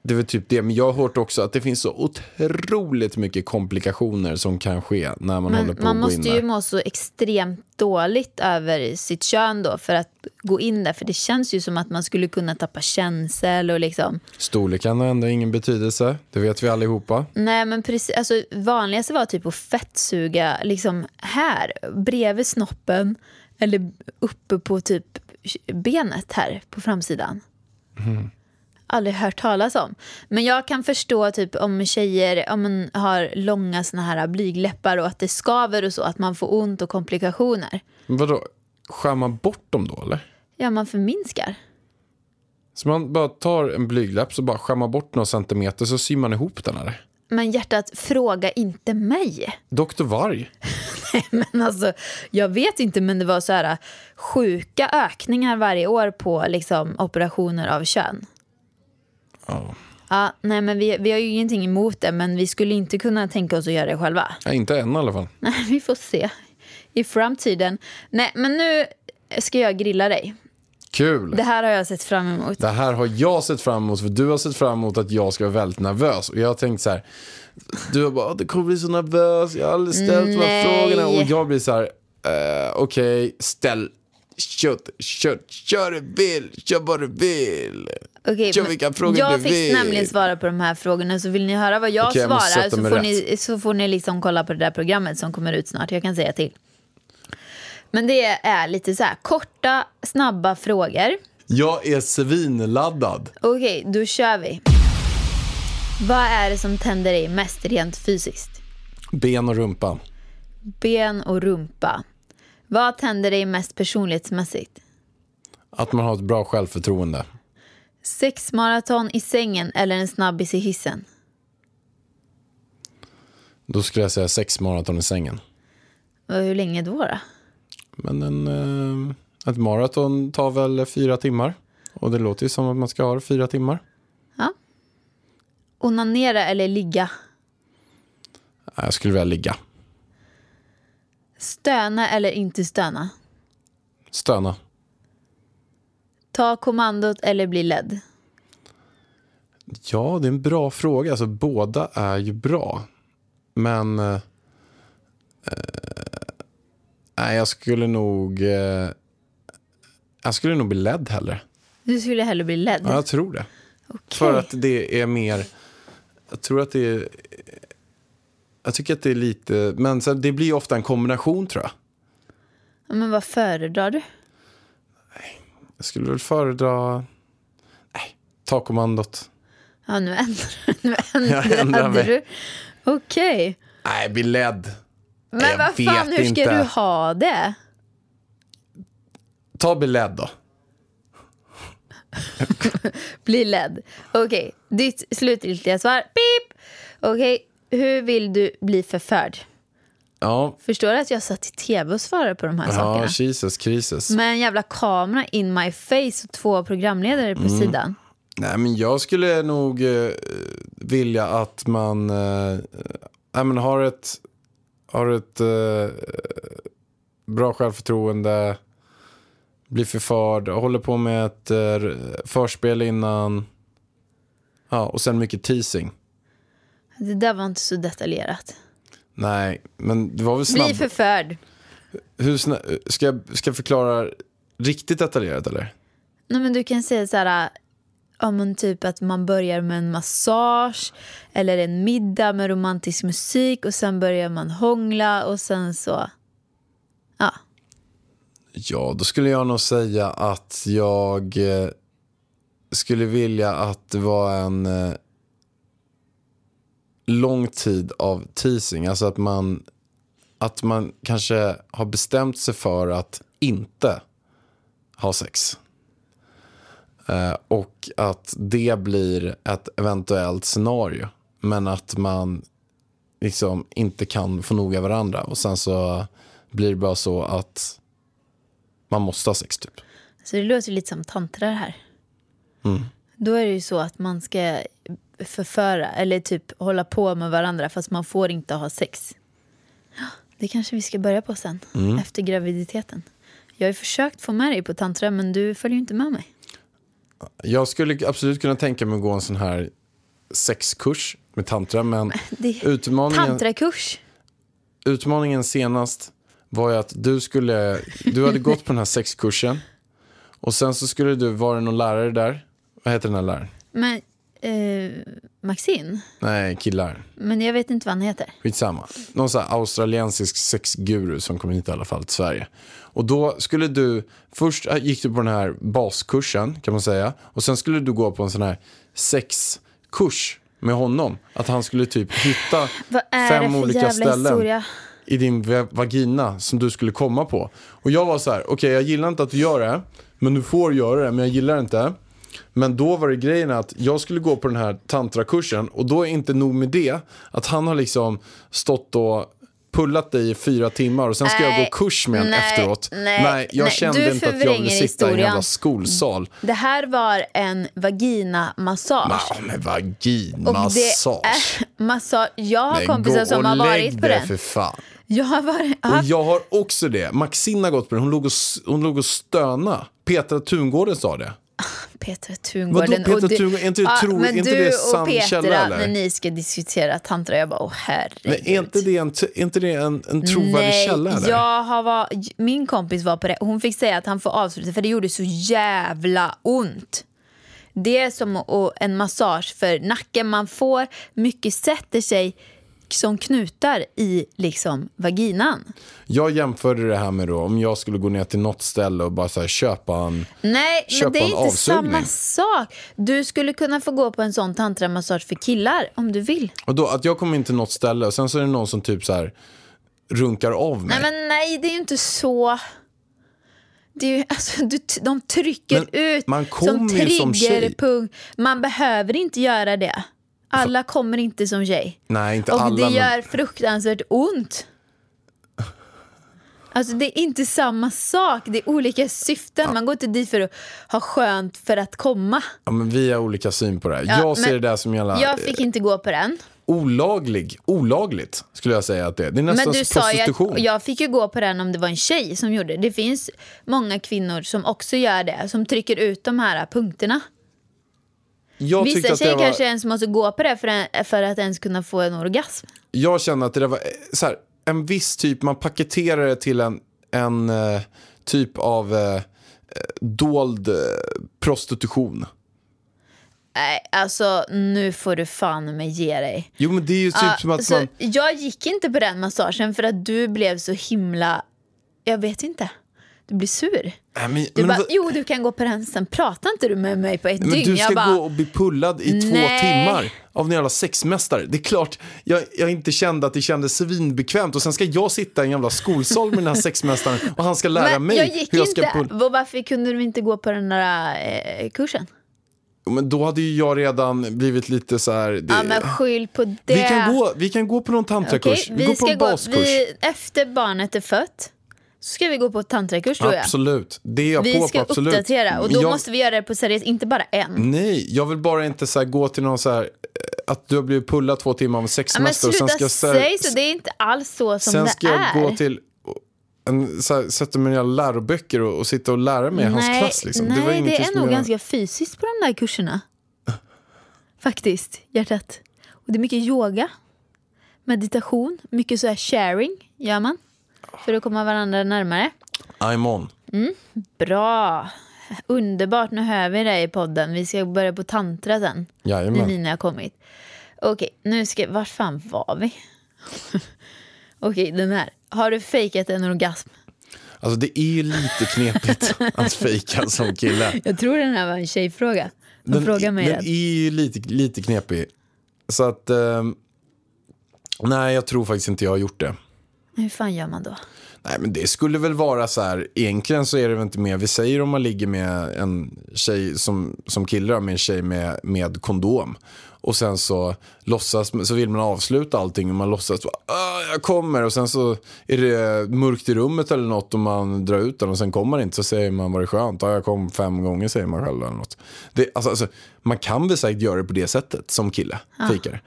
Det väl typ det. Men jag har hört också att det finns så otroligt mycket komplikationer som kan ske när man håller Men på man att gå in måste ju må så extremt dåligt över sitt kön då för att gå in där. För det känns ju som att man skulle kunna tappa känsel och liksom. Storleken har ändå ingen betydelse. Det vet vi allihopa. Nej men precis, alltså vanligaste var typ att fettsuga liksom här bredvid snoppen eller uppe på typ benet här på framsidan. Aldrig hört talas om. Men jag kan förstå typ om tjejer om man har långa såna här blygläppar och att det skaver och så, att man får ont och komplikationer. Men vadå, skär man bort dem då eller? Ja, man förminskar. Så man bara tar en blygdläpp så bara skär man bort några centimeter så syr man ihop den eller? Men hjärtat, fråga inte mig. Doktor Varg. [laughs] Men alltså, jag vet inte, men det var så här sjuka ökningar varje år på liksom, operationer av kön. Ja. Ja, nej, men vi, vi har ju ingenting emot det, men vi skulle inte kunna tänka oss att göra det själva. Ja, inte än i alla fall. Nej, [laughs] vi får se i framtiden. Nej, men nu ska jag grilla dig. Kul. Det här har jag sett fram emot. Det här har jag sett fram emot för du har sett fram emot att jag ska vara väldigt nervös. Och jag har tänkt så här, du har bara, "Åh, det kommer bli så nervös, jag har aldrig ställt de här frågorna. Och jag blir så här, eh, okej, ställ, kör, kör, kör du vill, kör vad du vill. Okej, Kör vilka frågor jag du fick vill. nämligen svara på de här frågorna, så vill ni höra vad jag Okej, jag svarar så får, ni, så får ni liksom kolla på det där programmet som kommer ut snart. Jag kan säga till. Men det är lite så här korta, snabba frågor. Jag är svinladdad. Okej, då kör vi. Vad är det som tänder dig mest rent fysiskt? Ben och rumpa. ben och rumpa. Vad tänder dig mest personlighetsmässigt? Att man har ett bra självförtroende. Sexmaraton i sängen eller en snabbis i hissen? Då skulle jag säga sex maraton i sängen. Och hur länge då? då? Men en, eh, ett maraton tar väl fyra timmar. Och det låter ju som att man ska ha fyra timmar. Onanera eller ligga? Jag skulle vilja ligga. Stöna eller inte stöna? Stöna. Ta kommandot eller bli ledd? Ja, det är en bra fråga. Alltså, båda är ju bra. Men... Eh, eh, nej, jag skulle nog... Eh, jag skulle nog bli ledd hellre. Du skulle hellre bli ledd? Ja, jag tror det. Okej. För att det är mer... Jag tror att det är... Jag tycker att det är lite... Men sen, det blir ofta en kombination, tror jag. Ja, Men vad föredrar du? Jag skulle väl föredra... Nej, ta kommandot. Ja, nu ändrar, [laughs] nu Jag ändrar ändrade mig. du. Okej. Nej, bli ledd. Men Jag vad fan, hur ska inte. du ha det? Ta bli ledd då. [laughs] Bli ledd. Okej, ditt slutgiltiga svar. Pip! Okej, hur vill du bli förförd? Ja, Förstår du att jag satt i tv och svarade på de här ja sakerna? Jesus, krisis. Med en jävla kamera in my face och två programledare Mm. på sidan. Nej, men jag skulle nog eh, vilja att man eh, men har ett, har ett eh, bra självförtroende, blir förförd, håller på med ett eh, förspel innan. Ja, och sen mycket teasing. Det där var inte så detaljerat. Nej, men det var väl snabb... Bli förförd. Hur sna- ska, jag, ska jag förklara riktigt detaljerat eller? Nej, men du kan säga så här, ja, men typ att man börjar med en massage eller en middag med romantisk musik och sen börjar man hångla och sen så... Ja, Ja, då skulle jag nog säga att jag eh, skulle vilja att det var en eh, lång tid av teasing. Alltså att man, att man kanske har bestämt sig för att inte ha sex. Eh, och att det blir ett eventuellt scenario. Men att man liksom inte kan få nog av varandra. Och sen så blir det bara så att man måste ha sex typ. så det låter lite som tantrar här. Då är det ju så att man ska förföra eller typ hålla på med varandra fast man får inte ha sex. Det kanske vi ska börja på sen, efter graviditeten. Jag har ju försökt få med dig på tantra men du följer ju inte med mig. Jag skulle absolut kunna tänka mig att gå en sån här sexkurs med tantra. Men [laughs] Det- utmaningen, Tantrakurs. utmaningen senast var ju att du skulle, du hade gått på den här sexkursen. Och sen så skulle du, var det någon lärare där? Vad heter den här läraren? Men eh, Maxine? Nej, killar. Men jag vet inte vad han heter. Skitsamma. Någon här australiensisk sexguru som kom hit i alla fall till Sverige. Och då skulle du, först gick du på den här baskursen kan man säga. Och sen skulle du gå på en sån här sexkurs med honom. Att han skulle typ hitta fem olika ställen historia? i din va- vagina som du skulle komma på. Och jag var så här, okej jag gillar inte att du gör det, men du får göra det, men jag gillar det inte. Men då var det grejen att jag skulle gå på den här tantrakursen och då är inte nog med det, att han har liksom stått och pullat dig i fyra timmar och sen ska jag Nej, gå kurs med honom nej, efteråt. nej, jag nej, kände inte att jag ville sitta i en historien. jävla skolsal. Det här var en vaginamassage. Ja, men Och vaginmassage. det är massage. Jag har Men kompisar som och har varit på den. för fan. Jag har varit... Och haft- jag har också det. Maxine har gått på det. Hon låg och, hon låg och stöna. Petra Tungården sa det. Petra Tungården. Vadå och du- Tungården? Är inte Ja, tro- men inte du det och Petra, när ni ska diskutera tantra, jag bara, åh herregud. Men är inte det en, inte det en, en trovärdig Nej, källa? Eller? jag har var, min kompis var på det. Hon fick säga att han får avsluta för det gjorde så jävla ont. Det är som en massage för nacken. Man får, mycket sätter sig som knutar i liksom vaginan. jag jämförde det här med då, om jag skulle gå ner till något ställe och bara så här, köpa en... Nej, Köpa men det är inte avsugning. samma sak. Du skulle kunna få gå på en sån tantramassage för killar om du vill. Och då, att jag kommer in till något ställe och sen så är det någon som typ så här runkar av mig. Nej, men nej, det är ju inte så. Det är ju, alltså, du, de trycker Men ut man som triggerpunkt. Man behöver inte göra det. Alla kommer inte som tjej. Nej, inte Och alla. det men- gör fruktansvärt ont. Alltså det är inte samma sak, det är olika syften. Man går inte dit för att ha skönt för att komma. Ja, men vi har olika syn på det här. Ja, jag ser det där som jävla Jag fick inte gå på den. olaglig, olagligt skulle jag säga att det är. Det är nästan Men du sa ju prostitution. att jag fick ju gå på den om det var en tjej som gjorde det. Det finns många kvinnor som också gör det, som trycker ut de här punkterna. Jag, Vissa tjejer var, kanske ens måste gå på det för, en, för att ens kunna få en orgasm. jag känner att det var eh, så här, en viss typ, man paketerar det till en, en eh, typ av eh, dold eh, prostitution. Nej, alltså nu får du fan med ge dig. Jo men det är ju typ Ja, som att man... Jag gick inte på den massagen för att du blev så himla... Jag vet inte. Du blir sur. Nej, men, Du men, bara, jo du kan gå på den, sen pratar inte du med mig på ett men dygn. du ska jag bara, gå och bli pullad i två Nej. timmar av en jävla sexmästare. Det är klart, jag, jag inte kände att det kändes svinbekvämt och sen ska jag sitta i en jävla skolsal med den här sexmästaren och han ska lära men mig jag gick hur jag ska inte. pulla. Varför kunde du inte gå på den där eh, kursen? Men då hade ju jag redan blivit lite så här... Det, Ja men skyll på det. vi, kan gå, vi kan gå på någon tantrakurs. Okej, vi, går på en baskurs. vi, efter barnet är fött så ska vi gå på tantrakurs tror jag. Absolut, det är jag Vi på. på ska absolut. uppdatera och då jag, måste vi göra det på seriöst, inte bara en. Nej, jag vill bara inte så gå till någon så här... Att du har blivit pullad två timmar av en Ja, men sen sluta säg så, det är inte alls så som sen det ska jag är. gå till en, här, sätta mig i läroböcker och, och sitta och lära mig hans nej, klass. Liksom. Nej, det, var det, är nog jag... ganska fysiskt på de där kurserna. Faktiskt, hjärtat. Och det är mycket yoga, meditation, mycket så här sharing gör man. För att komma varandra närmare. I'm on. Bra! Underbart, nu hör vi dig i podden. Vi ska börja på tantra sen. När Jajamän. Nina har kommit. Okej, nu ska... Vart fan var vi? [laughs] Okej, den här. Har du fejkat en orgasm? Alltså det är ju lite knepigt [laughs] att fejka som kille. Jag tror den här var en tjejfråga. De Den, frågar mig den den. är ju lite, lite knepig. Så att... ehm, nej, jag tror faktiskt inte jag har gjort det. Hur fan gör man då? Nej men det skulle väl vara så här, egentligen så är det väl inte mer, vi säger om man ligger med en tjej som, som kille med en tjej med, med kondom. Och sen så låtsas, så vill man avsluta allting och man låtsas ah, jag kommer och sen så är det mörkt i rummet eller något och man drar ut den och sen kommer man inte så säger man var det skönt, jag kom fem gånger säger man själv eller något. Det, alltså, alltså, man kan väl säkert göra det på det sättet som kille, fikar.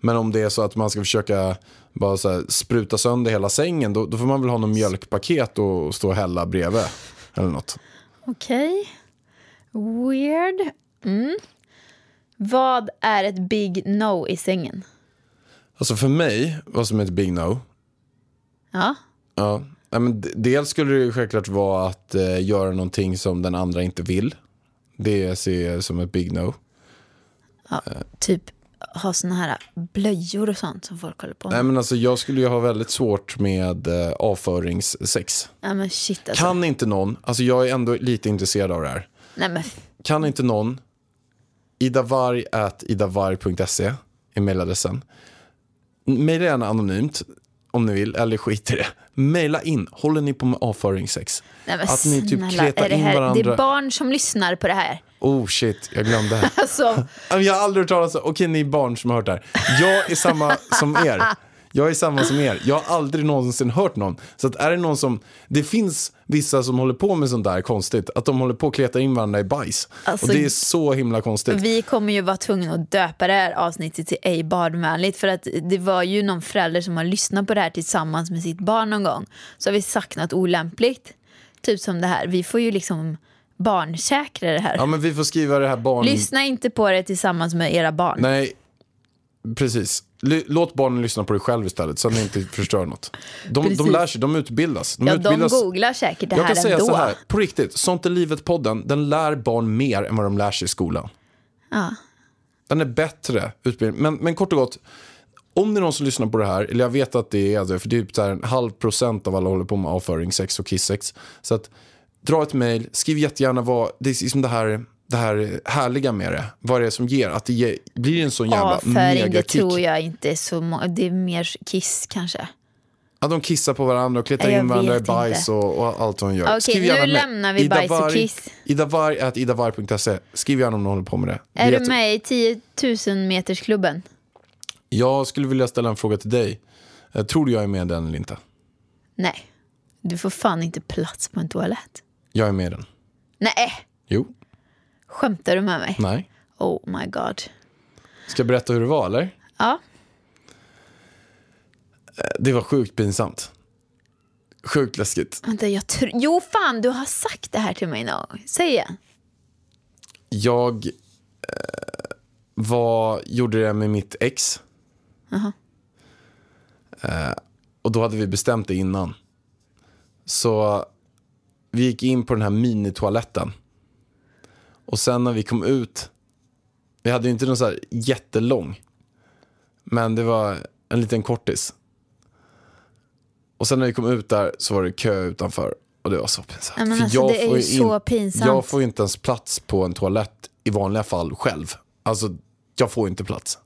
Men om det är så att man ska försöka bara så här, spruta sönder hela sängen då, då får man väl ha någon mjölkpaket och stå och hälla bredvid. Eller något. Okej. Weird. Mm. Vad är ett big no i sängen? Alltså för mig, vad som är ett big no. Ja. Ja, men dels skulle det ju självklart vara att eh, göra någonting som den andra inte vill. Det ser jag som ett big no. ja. Typ ha såna här blöjor och sånt som folk håller på med. Nej men alltså jag skulle ju ha väldigt svårt med eh, avföringssex. Nej men shit alltså. Kan inte någon, alltså jag är ändå lite intresserad av det här. Nej men Kan inte någon, idavarg at idavarg.se är mejladressen. Mejla gärna anonymt om ni vill, eller skit i det. Mejla in, håller ni på med avföringssex? Nej, men att ni typ kletar in här, varandra. Det är barn som lyssnar på det här. Oh shit, jag glömde. [laughs] Alltså, jag har aldrig hört talas om, okej ni är barn som har hört det här. Jag är samma som er. [laughs] Jag är samma som er. Jag har aldrig någonsin hört någon. Så att är det någon som, det finns vissa som håller på med sånt där konstigt. Att de håller på att kleta in varandra i bajs. Alltså, och det är så himla konstigt. vi kommer ju vara tvungna att döpa det här avsnittet till ej barnvänligt. För att det var ju någon förälder som har lyssnat på det här tillsammans med sitt barn någon gång. Så har vi sagt något olämpligt. Typ som det här. Vi får ju liksom barnsäkra det här. Ja men vi får skriva det här barn... Lyssna inte på det tillsammans med era barn. Nej, precis. Låt barnen lyssna på det själv istället så att ni inte [laughs] förstör något. De, de lär sig, de utbildas. De ja, de utbildas. googlar säkert det Jag här kan säga ändå. så här, på riktigt, Sånt är livet-podden, den lär barn mer än vad de lär sig i skolan. Ja. Den är bättre utbildning. Men, men kort och gott, om det är någon som lyssnar på det här, eller jag vet att det är det, för det är typ så här en halv procent av alla håller på med avföring, sex och kissex. Så att dra ett mejl, skriv jättegärna vad, det är liksom det här, det här härliga med det. Vad det är som ger, att det ger, blir en sån jävla Avföring, det tror jag inte är så många. Det är mer kiss kanske. Ja, de kissar på varandra och kletar Jag in varandra i bajs och, och allt de gör. Okej, Skriv nu med. lämnar vi bajs och kiss. Idavarg, at idavarg.se. Skriv gärna om någon håller på med det. Är Vet du med i 10 000 metersklubben? Jag skulle vilja ställa en fråga till dig. Eh, Tror du jag är med i den eller inte? Nej. Du får fan inte plats på en toalett. Jag är med i den. Nej, Jo. Skämtar du med mig? Nej. Oh my god. Ska jag berätta hur det var eller? Ja, Eh, Det var sjukt pinsamt. Sjukt läskigt. vänta, jag tror... Jo, fan, du har sagt det här till mig någon gång. Säg igen. Jag eh, var, gjorde det med mitt ex. Eh, och då hade vi bestämt det innan. Så vi gick in på den här minitoaletten. Och sen när vi kom ut, vi hade ju inte någon så här jättelång. Men det var en liten kortis. Och sen när vi kom ut där så var det kö utanför. Och det var så pinsamt. Ja, alltså, det är får ju så pinsamt. Jag får inte ens plats på en toalett i vanliga fall själv. Alltså, jag får inte plats.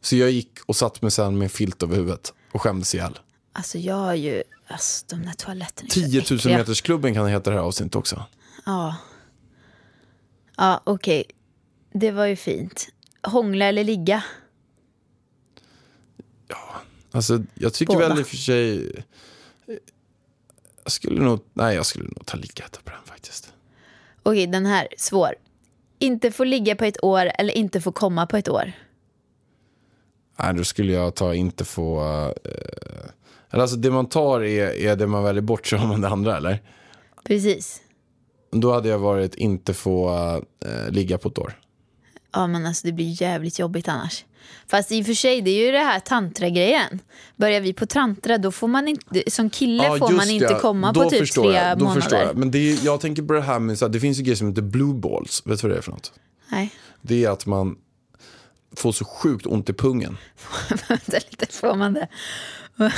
Så jag gick och satt mig sen med en filt över huvudet och skämdes ihjäl. Alltså, jag har ju... Alltså, de där toaletterna är så 10 000 äckliga. meters klubben kan heta det här avsnittet också. Ja. Ja, okej. Det var ju fint. Hångla eller ligga? Alltså, jag tycker Båda. väl i och för sig... Jag skulle nog... Nej, jag skulle nog ta ligga på den faktiskt. Okej, den här. Svår. Inte få ligga på ett år eller inte få komma på ett år? Nej, då skulle jag ta inte få... Eh, alltså det man tar är, är det man väljer bort så har man det andra, eller? Precis. Då hade jag varit inte få eh, ligga på ett år. Ja, men alltså det blir jävligt jobbigt annars. Fast i och för sig, det är ju det här tantra-grejen. Börjar vi på tantra, då får man inte, som kille får man just inte det. komma Då på typ förstår tre jag, då månader. Förstår jag. Men det är, jag tänker på det här med, så här, det finns ju grejer som heter blue balls. Vet du vad det är för något? Nej, Det är att man får så sjukt ont i pungen. [laughs] vänta lite, får man det? [laughs]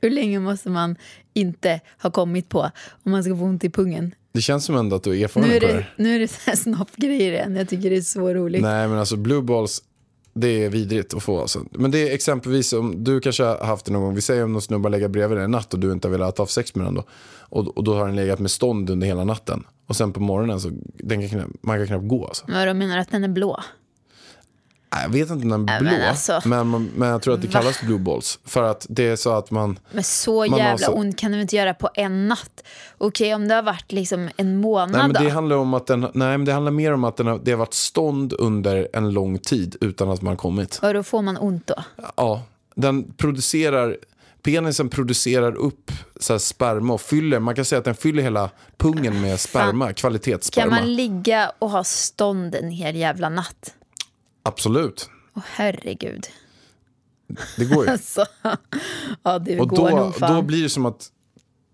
Hur länge måste man inte ha kommit på om man ska få ont i pungen? Det känns som ändå att du är Nu erfaren är på det det, här. nu är det så här [laughs] snoppgrejer igen. Jag tycker det är så roligt. Nej men alltså blue balls, det är vidrigt att få alltså. Men det är exempelvis om du kanske har haft det någon gång. Vi säger om någon snubbe har legat bredvid dig en natt och du inte har velat ha sex med den då. Och, och då har den legat med stånd under hela natten. Och sen på morgonen så den kan man kan knappt gå alltså. Vad menar att den är blå? Jag vet inte om den är blå, men alltså. men, men jag tror att det kallas blue balls. För att det är så att man, Men så Man jävla så- ont kan du inte göra på en natt. Okej, om det har varit liksom en månad nej men då? det handlar om att den, nej men det handlar mer om att den har, det har varit stånd under en lång tid utan att man har kommit. Och då får man ont då? Ja, den producerar, penisen producerar upp så sperma och fyller, man kan säga att den fyller hela pungen med sperma, Kan kvalitetssperma. man ligga och ha stånd en hel jävla natt? Absolut, Åh herregud. det går ju. [laughs] Alltså, ja det Och går då, nog fan. då blir det som att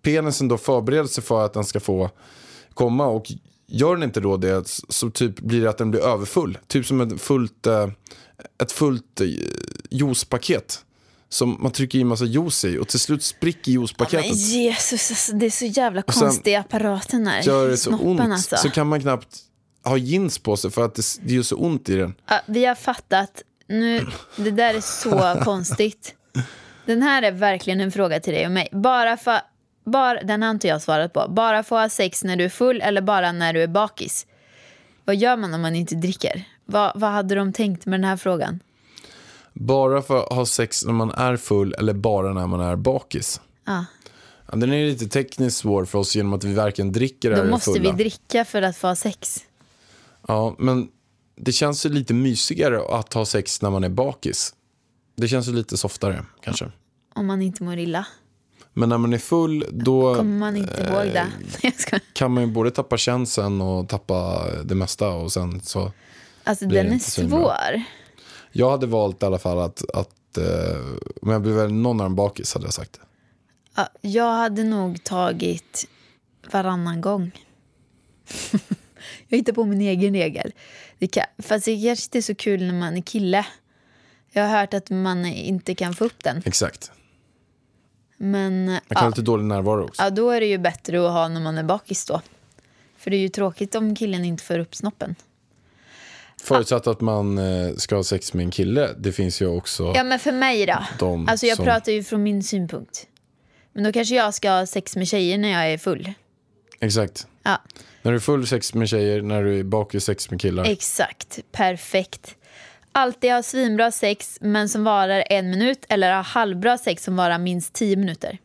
penisen då förbereder sig för att den ska få komma och gör den inte då det så typ blir det att den blir överfull. Typ som ett fullt, eh, ett fullt eh, juicepaket. Som man trycker i en massa juice i och till slut spricker Men juicepaketet. Jesus, alltså, det är så jävla sen konstig apparat den här Gör det så snoppen ont alltså. så kan man knappt ha jeans på sig för att det, det gör så ont i den. Ja, vi har fattat. Nu, det där är så [laughs] konstigt. Den här är verkligen en fråga till dig och mig. Bara för, bara, den har inte jag svarat på. Bara få ha sex när du är full eller bara när du är bakis? Vad gör man om man inte dricker? Vad, vad hade de tänkt med den här frågan? Bara för att ha sex när man är full eller bara när man är bakis. Ja. Ja, den är lite tekniskt svår för oss genom att vi varken dricker Då eller är måste fulla. vi dricka för att få ha sex. Ja, men det känns ju lite mysigare att ha sex när man är bakis. Det känns ju lite softare kanske. Om man inte mår illa. Men när man är full då Kommer man inte ihåg det? [laughs] Kan man ju både tappa känseln och tappa det mesta och sen så. Alltså den det är svår. Jag hade valt i alla fall att, att eh, om jag blev någon av dem bakis hade jag sagt. Ja, jag hade nog tagit varannan gång. [laughs] jag hittar på min egen regel. Det kan, fast det kanske inte är så kul när man är kille. Jag har hört att man inte kan få upp den. Exakt. Men Man kan ha ja, lite dålig närvaro också. ja, då är det ju bättre att ha när man är bakis då. För det är ju tråkigt om killen inte får upp snoppen. Förutsatt att man eh, ska ha sex med en kille. Det finns ju också. Ja men för mig då? Alltså jag som- pratar ju från min synpunkt. Men då kanske jag ska ha sex med tjejer när jag är full. Exakt. Ja, När du är full sex med tjejer, när du är bakis sex med killar. exakt. Perfekt. Alltid ha svinbra sex men som varar en minut eller ha halvbra sex som varar minst tio minuter.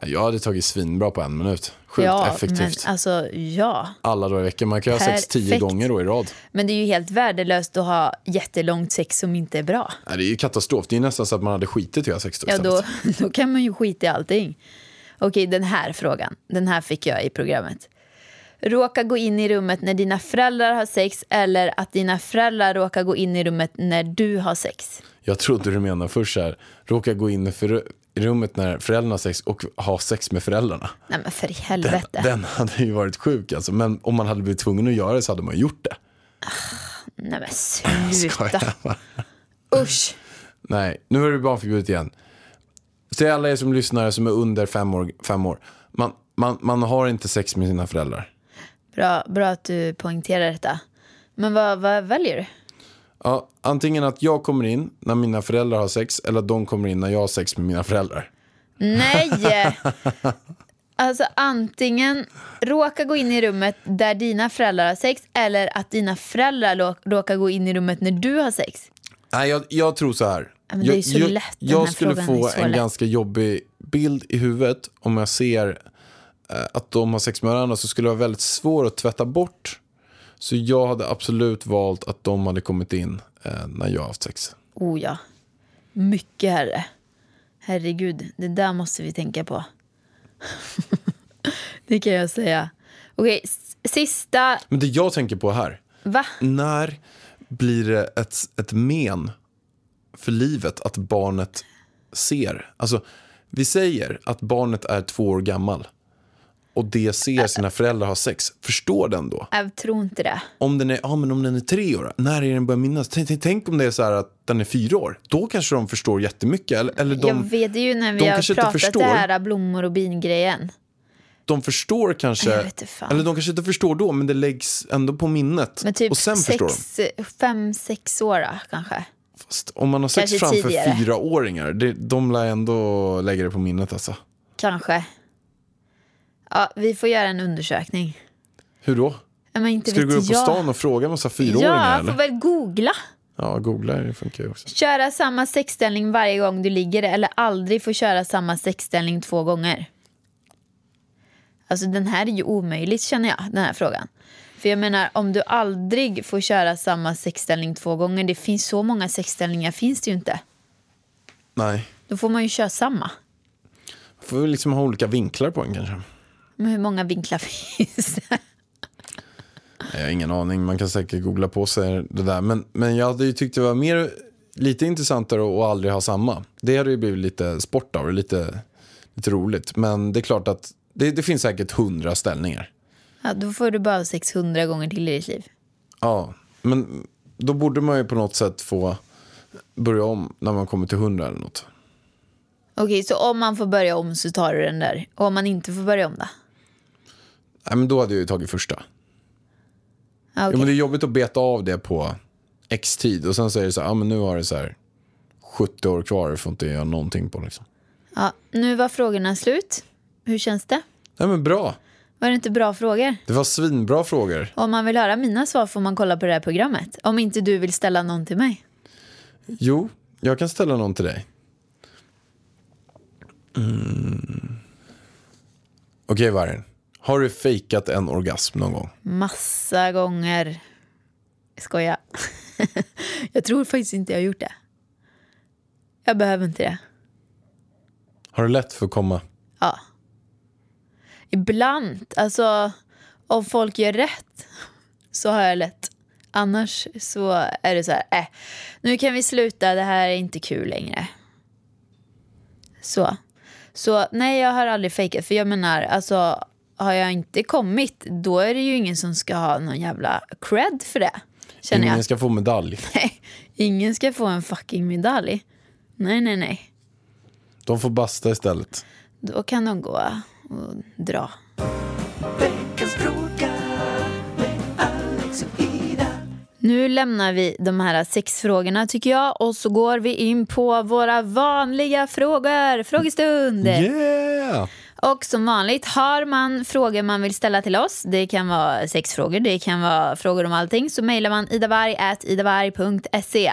Ja, Jag hade tagit svinbra på en minut. Sjukt ja, effektivt. Men, alltså, ja. Alla dagar i veckan. Man kan ha sex tio Perfekt. gånger då i rad. Men det är ju helt värdelöst att ha jättelångt sex som inte är bra. Nej, det är ju katastrof. Det är nästan så att man hade skitit i att ha sex då Ja, då, [laughs] då kan man ju skita i allting. Okej, den här frågan. Den här fick jag i programmet. Råka gå in i rummet när dina föräldrar har sex eller att dina föräldrar råkar gå in i rummet när du har sex. Jag trodde du menade först så här, råka gå in i rummet när föräldrarna har sex och ha sex med föräldrarna. Nej men för i Den, helvete. den hade ju varit sjuk alltså. Men om man hade blivit tvungen att göra det så hade man gjort det. Nej men sluta. [laughs] Usch. Nej, nu är det barnförbjudet igen. Till alla er som lyssnar som är under fem år, fem år. Man, man, man har inte sex med sina föräldrar. Bra, bra att du poängterar detta. Men vad, vad väljer du? Ja, antingen att jag kommer in när mina föräldrar har sex eller att de kommer in när jag har sex med mina föräldrar. Nej! [laughs] Alltså antingen råka gå in i rummet där dina föräldrar har sex eller att dina föräldrar råkar gå in i rummet när du har sex. Nej, jag, jag tror så här. är jag, så jag, lätt, jag här skulle få en lätt. ganska jobbig bild i huvudet om jag ser att de har sex med varandra så skulle det vara väldigt svårt att tvätta bort. Så jag hade absolut valt att de hade kommit in eh, när jag haft sex. Oh ja. Mycket herre. Herregud, det där måste vi tänka på. [laughs] det kan jag säga. Okej, sista... Men det jag tänker på här, Va? när blir det ett, ett men för livet att barnet ser? Alltså, vi säger att barnet är två år gammal och det ser sina föräldrar ha sex. Förstår den då? Jag tror inte det. Om den är, ja, men om den är tre år, när är den börjar minnas? Tänk, tänk, tänk om det är så här att den är fyra år. Då kanske de förstår jättemycket. Eller, eller de, jag vet det ju när vi har pratat förstår. det här blommor och bin-grejen. de förstår kanske, eller de kanske inte förstår då, men det läggs ändå på minnet. Men typ och sen förstår de. sex, fem, sex år då, kanske. Fast om man har sex Kanske framför fyraåringar, de lär ändå lägga det på minnet alltså. Kanske. Ja, vi får göra en undersökning. Hur då? Ja, men inte Ska du gå upp på stan och fråga en massa fyraåringar Ja, jag får väl googla. Ja, googla det funkar ju också. Köra samma sexställning varje gång du ligger eller aldrig få köra samma sexställning två gånger. Alltså den här är ju omöjligt känner jag, den här frågan. För jag menar om du aldrig får köra samma sexställning två gånger, det finns så många sexställningar finns det ju inte. Nej, Då får man ju köra samma. får vi liksom ha olika vinklar på den kanske. Men hur många vinklar [laughs] finns det? Jag har ingen aning, man kan säkert googla på sig det där. Men, men jag hade ju tyckt det var mer, lite intressantare att aldrig ha samma. Det hade ju blivit lite sport av det, lite, lite roligt. Men det är klart att det, det finns säkert hundra ställningar. Ja, då får du bara ha 600 gånger till i ditt liv. Ja, men då borde man ju på något sätt få börja om när man kommer till hundra eller något. Okej, så om man får börja om så tar du den där. Och om man inte får börja om då? Nej, men då hade jag ju tagit första. Ja, Jo, okej. men det är jobbigt att beta av det på x tid och sen säger det så här, ja men nu har det så här 70 år kvar, du får inte göra någonting på liksom. ja, nu var frågorna slut. Hur känns det? Nej men bra, Var det inte bra frågor? det var svinbra frågor. Om man vill höra mina svar får man kolla på det här programmet. Om inte du vill ställa någon till mig. Jo, jag kan ställa någon till dig. Mm. Okej Vargen, har du fejkat en orgasm någon gång? Massa gånger. Skoja. [laughs] jag tror faktiskt inte jag har gjort det. Jag behöver inte det. Har du lätt för att komma? Ja. Ibland, alltså om folk gör rätt så har jag lätt. Annars så är det så här, äh, nu kan vi sluta, det här är inte kul längre. Så. Så nej, jag har aldrig fejkat. För jag menar, alltså har jag inte kommit, då är det ju ingen som ska ha någon jävla cred för det. Ingen jag. ska få medalj. [laughs] Nej, ingen ska få en fucking medalj. Nej, nej, nej. De får basta istället. Då kan de gå och dra. Nu lämnar vi de här sex frågorna tycker jag och så går vi in på våra vanliga frågor. Frågestund! Yeah! Och som vanligt har man frågor man vill ställa till oss. Det kan vara sexfrågor, det kan vara frågor om allting. Så mejlar man idavarg.idavarg.se.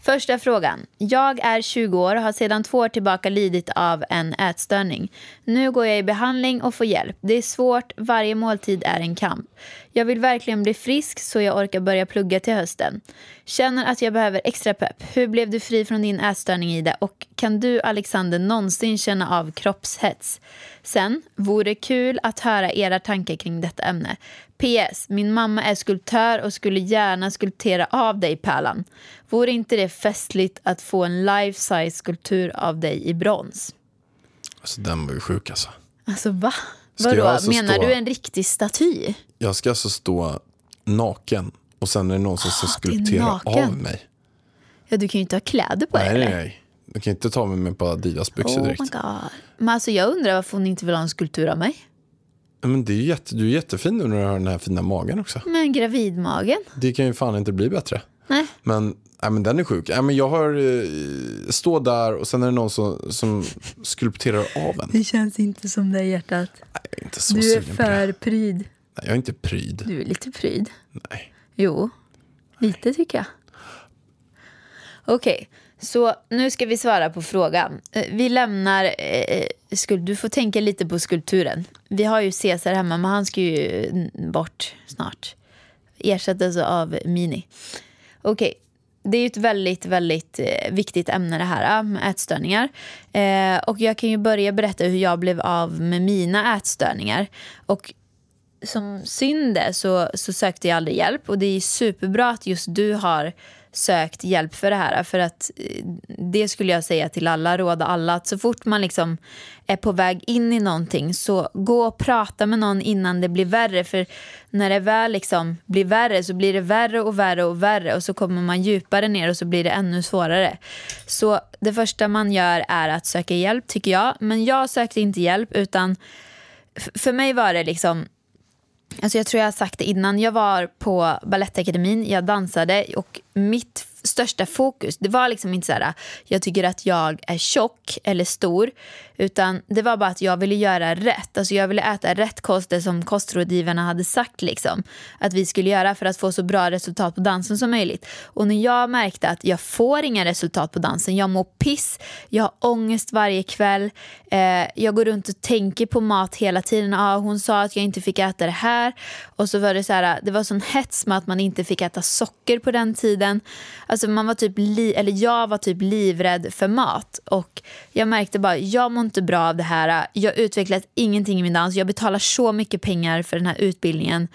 Första frågan. Jag är 20 år och har sedan två år tillbaka lidit av en ätstörning. Nu går jag i behandling och får hjälp. Det är svårt, varje måltid är en kamp. Jag vill verkligen bli frisk så jag orkar börja plugga till hösten. Känner att jag behöver extra pepp. Hur blev du fri från din ätstörning Ida? Och kan du Alexander någonsin känna av kroppshets? Sen, vore kul att höra era tankar kring detta ämne. PS. Min mamma är skulptör och skulle gärna skulptera av dig Pärlan. Vore inte det festligt att få en life-size skulptur av dig i brons? Alltså den var ju sjuk alltså. Alltså va? Vadå, alltså menar stå- du en riktig staty? Jag ska alltså stå naken och sen är det någon som ska Ah, skulptera av mig. Ja, du kan ju inte ha kläder på dig Nej, nej, nej. Du kan inte ta mig med på Adidas-byxor Oh my direkt. god. Men alltså jag undrar varför hon inte vill ha en skulptur av mig. Men det är ju jätte, du är jättefin nu när du har den här fina magen också. Men gravidmagen? Det kan ju fan inte bli bättre. Nej. Men, nej, men den är sjuk. Nej, men jag har eh, stå där och sen är det någon som, som skulpterar av en. Det känns inte som det hjärtat. Jag är inte så Du är för pryd. Nej, jag är inte pryd. Du är lite pryd. Nej. Jo, lite tycker jag. Okej, så nu ska vi svara på frågan. Eh, Vi lämnar... Eh, skul- du får tänka lite på skulpturen. Vi har ju Caesar hemma, men han ska ju bort snart. Ersättas av Mini. Okej, det är ju ett väldigt, väldigt eh, viktigt ämne det här eh, med ätstörningar. Eh, och jag kan ju börja berätta hur jag blev av med mina ätstörningar. Och som synd är så, så sökte jag aldrig hjälp. Och det är superbra att just du har sökt hjälp för det här. För att eh, det skulle jag säga till alla, råda alla. Att så fort man liksom är på väg in i någonting så gå och prata med någon innan det blir värre. För när det väl liksom blir värre så blir det värre och värre och värre. Och så kommer man djupare ner och så blir det ännu svårare. Så det första man gör är att söka hjälp tycker jag. Men jag sökte inte hjälp utan för mig var det liksom Alltså jag tror jag har sagt det innan. Jag var på Balettakademin, jag dansade och mitt största fokus, det var liksom inte så här, jag tycker att jag är tjock eller stor, utan det var bara att jag ville göra rätt. Alltså jag ville äta rätt kost, det som kostrådgivarna hade sagt liksom, att vi skulle göra för att få så bra resultat på dansen som möjligt. Och när jag märkte att jag får inga resultat på dansen, jag mår piss, jag har ångest varje kväll, eh, jag går runt och tänker på mat hela tiden. Ah, hon sa att jag inte fick äta det här. Och så var det så här, det var sån hets med att man inte fick äta socker på den tiden. Alltså man var typ li- eller jag var typ livrädd för mat. Och jag märkte bara, jag mår inte bra av det här. Jag har utvecklat ingenting i min dans. Jag betalar så mycket pengar för den här utbildningen.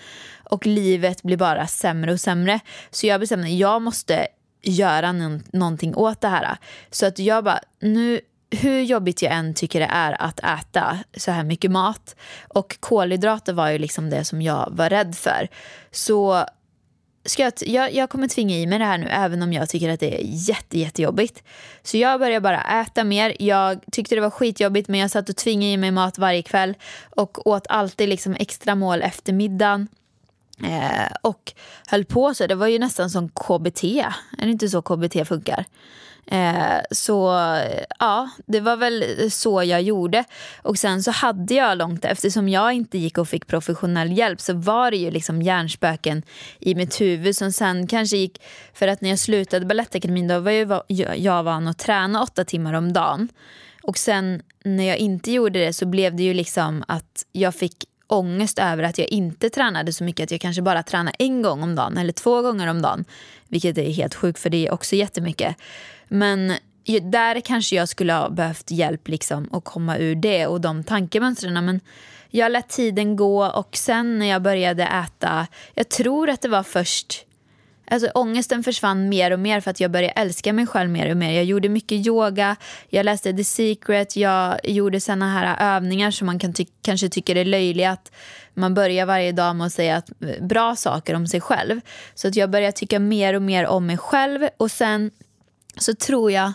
Och livet blir bara sämre och sämre. Så jag bestämde, att jag måste göra någonting åt det här. Så att jag bara, nu hur jobbigt jag än tycker det är att äta så här mycket mat och kolhydrater var ju liksom det som jag var rädd för. Så ska jag, jag, jag kommer tvinga i mig det här nu även om jag tycker att det är jätte, jättejobbigt. Så jag började bara äta mer. Jag tyckte det var skitjobbigt men jag satt och tvingade i mig mat varje kväll och åt alltid liksom extra mål efter middagen. Eh, och höll på så. Det var ju nästan som KBT. Är det inte så KBT funkar? Eh, så ja, det var väl så jag gjorde. Och sen så hade jag långt eftersom jag inte gick och fick professionell hjälp så var det ju liksom hjärnspöken i mitt huvud som sen kanske gick för att när jag slutade Balettakademin då var jag, jag, van att träna åtta timmar om dagen. Och sen när jag inte gjorde det så blev det ju liksom att jag fick ångest över att jag inte tränade så mycket. Att jag kanske bara tränade en gång om dagen eller två gånger om dagen. Vilket är helt sjukt för det är också jättemycket. Men där kanske jag skulle ha behövt hjälp liksom att komma ur det och de tankemönstren. Men jag lät tiden gå och sen när jag började äta, jag tror att det var först Alltså ångesten försvann mer och mer för att jag började älska mig själv mer och mer. Jag gjorde mycket yoga, jag läste The Secret, jag gjorde såna här övningar som man kan ty- kanske tycker är löjliga. Att man börjar varje dag med att säga att, eh, bra saker om sig själv. Så att jag började tycka mer och mer om mig själv och sen så tror jag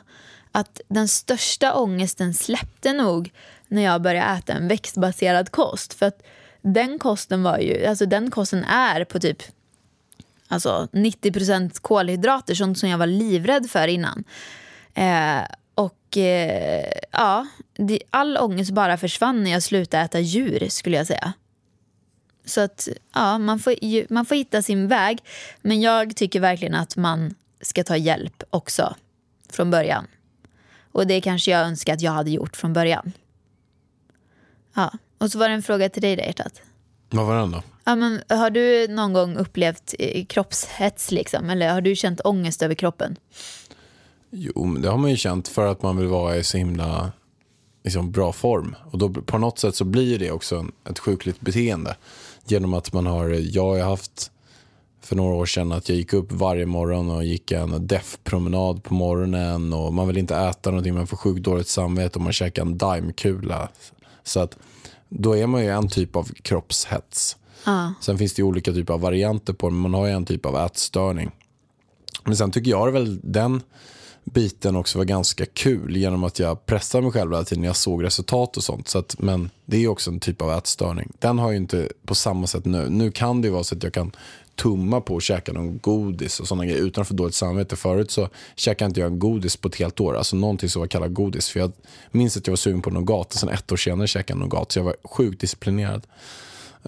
att den största ångesten släppte nog när jag började äta en växtbaserad kost. För att den kosten var ju, alltså den kosten är på typ Alltså 90% kolhydrater, sånt som jag var livrädd för innan. Eh, och eh, ja, det, all ångest bara försvann när jag slutade äta djur skulle jag säga. Så att ja, man får, man får hitta sin väg. Men jag tycker verkligen att man ska ta hjälp också från början. Och det kanske jag önskar att jag hade gjort från början. Ja, och så var det en fråga till dig där hjärtat. Vad var den då? Ja, men har du någon gång upplevt eh, kroppshets liksom? Eller har du känt ångest över kroppen? Jo, men det har man ju känt för att man vill vara i så himla liksom, bra form. Och då, på något sätt så blir det också en, ett sjukligt beteende. Genom att man har, jag har haft för några år sedan att jag gick upp varje morgon och gick en deff-promenad på morgonen och man vill inte äta någonting, man får sjukt dåligt samvete och man käkar en daimkula. Så att då är man ju en typ av kroppshets. Sen finns det ju olika typer av varianter på det, men man har ju en typ av ätstörning. Men sen tycker jag väl den biten också var ganska kul genom att jag pressade mig själv hela tiden jag såg resultat och sånt. Så att, men det är också en typ av ätstörning. Den har ju inte på samma sätt nu. Nu kan det vara så att jag kan tumma på att käka någon godis och sådana grejer utan att få dåligt samvete. Förut så käkade inte jag en godis på ett helt år, alltså någonting som var kallat godis. För jag minns att jag var sugen på nougat och sen ett år senare käkade jag nougat. Så jag var sjukt disciplinerad.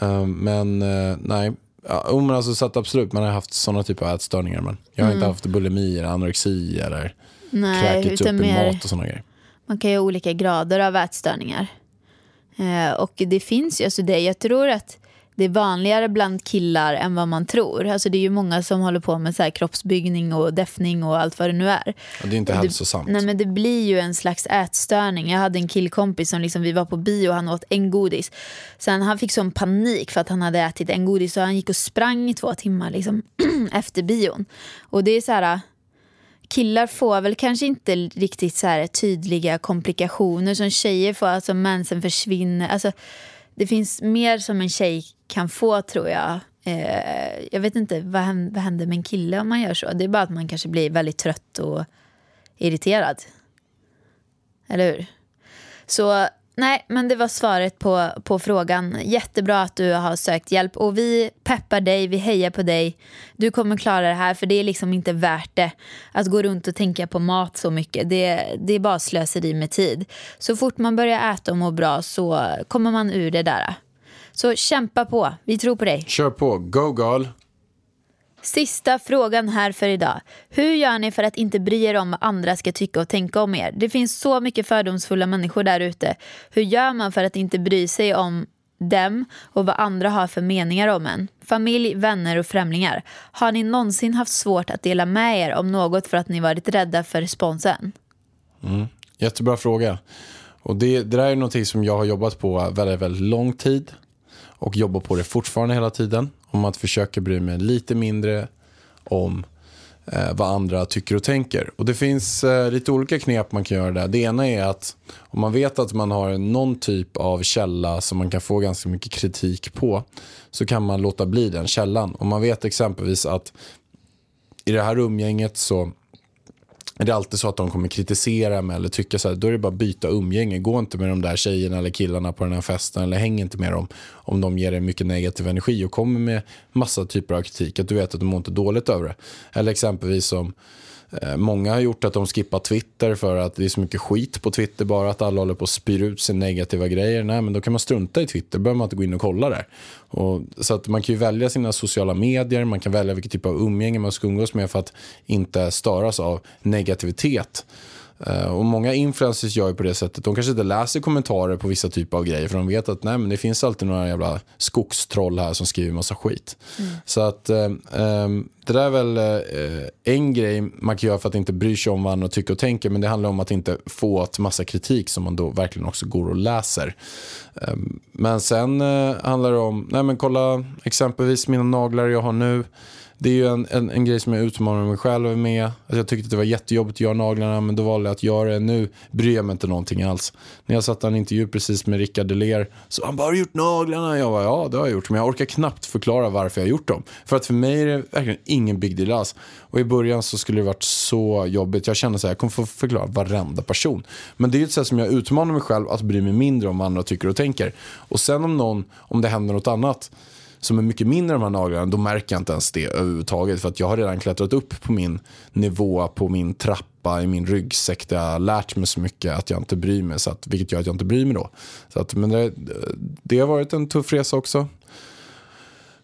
Eh, men eh, nej, ja, men alltså, så att absolut, man har haft sådana typer av ätstörningar. Men jag har inte haft bulimi eller anorexi eller Nej, kräkits upp utan i mer... mat och sådana grejer. Man kan ju ha olika grader av ätstörningar. Eh, och det finns ju, alltså det, jag tror att det är vanligare bland killar än vad man tror. Alltså det är ju många som håller på med så här kroppsbyggning och deftning och allt vad det nu är. Och det är inte hälsosamt. Nej men det blir ju en slags ätstörning. Jag hade en killkompis som liksom, vi var på bio och han åt en godis. Sen han fick sån panik för att han hade ätit en godis så han gick och sprang i två timmar liksom, [clears throat] efter bion. Och det är så här killar får väl kanske inte riktigt så här tydliga komplikationer som tjejer får, alltså mensen försvinner. Alltså, det finns mer som en tjej kan få tror jag. Eh, jag vet inte, vad händer, vad händer med en kille om man gör så? Det är bara att man kanske blir väldigt trött och irriterad. Eller hur? Så nej, men det var svaret på, på frågan. Jättebra att du har sökt hjälp och vi peppar dig, vi hejar på dig. Du kommer klara det här för det är liksom inte värt det att gå runt och tänka på mat så mycket. Det, det är bara slöseri med tid. Så fort man börjar äta och må bra så kommer man ur det där. Så kämpa på, vi tror på dig. Kör på, go girl. Sista frågan här för idag. Hur gör ni för att inte bry er om vad andra ska tycka och tänka om er? Det finns så mycket fördomsfulla människor där ute. Hur gör man för att inte bry sig om dem och vad andra har för meningar om en? Familj, vänner och främlingar. Har ni någonsin haft svårt att dela med er om något för att ni varit rädda för responsen? Mm. Jättebra fråga. Och det, det där är någonting som jag har jobbat på väldigt, väldigt lång tid. Och jobbar på det fortfarande hela tiden. Om att försöka bry mig lite mindre om eh, vad andra tycker och tänker. Och det finns eh, lite olika knep man kan göra där. Det ena är att om man vet att man har någon typ av källa som man kan få ganska mycket kritik på. Så kan man låta bli den källan. Om man vet exempelvis att i det här umgänget så men det är alltid så att de kommer kritisera mig eller tycka så här, då är det bara att byta umgänge. Gå inte med de där tjejerna eller killarna på den här festen eller häng inte med dem om de ger dig mycket negativ energi och kommer med massa typer av kritik. Att du vet att du mår inte dåligt över det. Eller exempelvis som Eh, många har gjort att de skippar Twitter för att det är så mycket skit på Twitter bara att alla håller på att spyr ut sina negativa grejer. Nej, men då kan man strunta i Twitter, behöver man inte gå in och kolla där. Och, så att man kan ju välja sina sociala medier, man kan välja vilken typ av umgänge man ska umgås med för att inte störas av negativitet. Eh, Och många influencers gör ju på det sättet. De kanske inte läser kommentarer på vissa typer av grejer för de vet att nej, men det finns alltid några jävla skogstroll här som skriver massa skit. Så att eh, eh, det där är väl eh, en grej man kan göra för att inte bry sig om vad andra tycker och tänker. Men det handlar om att inte få ett massa kritik som man då verkligen också går och läser. Eh, men sen eh, handlar det om, nej men kolla exempelvis mina naglar jag har nu. Det är ju en, en, en grej som jag utmanar mig själv med. Alltså jag tyckte att det var jättejobbigt att göra naglarna men då valde jag att göra det. Nu bryr jag mig inte någonting alls. När jag satt i en intervju precis med Rickard Deler så han bara, har du gjort naglarna? Jag bara, ja det har jag gjort. Men jag orkar knappt förklara varför jag har gjort dem. För att för mig är det verkligen ingen big deal alls. Och i början så skulle det varit så jobbigt. Jag kände så här, jag kommer få förklara varenda person. Men det är ett sätt som jag utmanar mig själv att bry mig mindre om vad andra tycker och tänker. Och sen om någon, om det händer något annat som är mycket mindre än de här naglarna, då märker jag inte ens det överhuvudtaget. För att jag har redan klättrat upp på min nivå, på min trappa, i min ryggsäck där jag har lärt mig så mycket att jag inte bryr mig. Så att, vilket gör att jag inte bryr mig då. Så att, men det, det har varit en tuff resa också.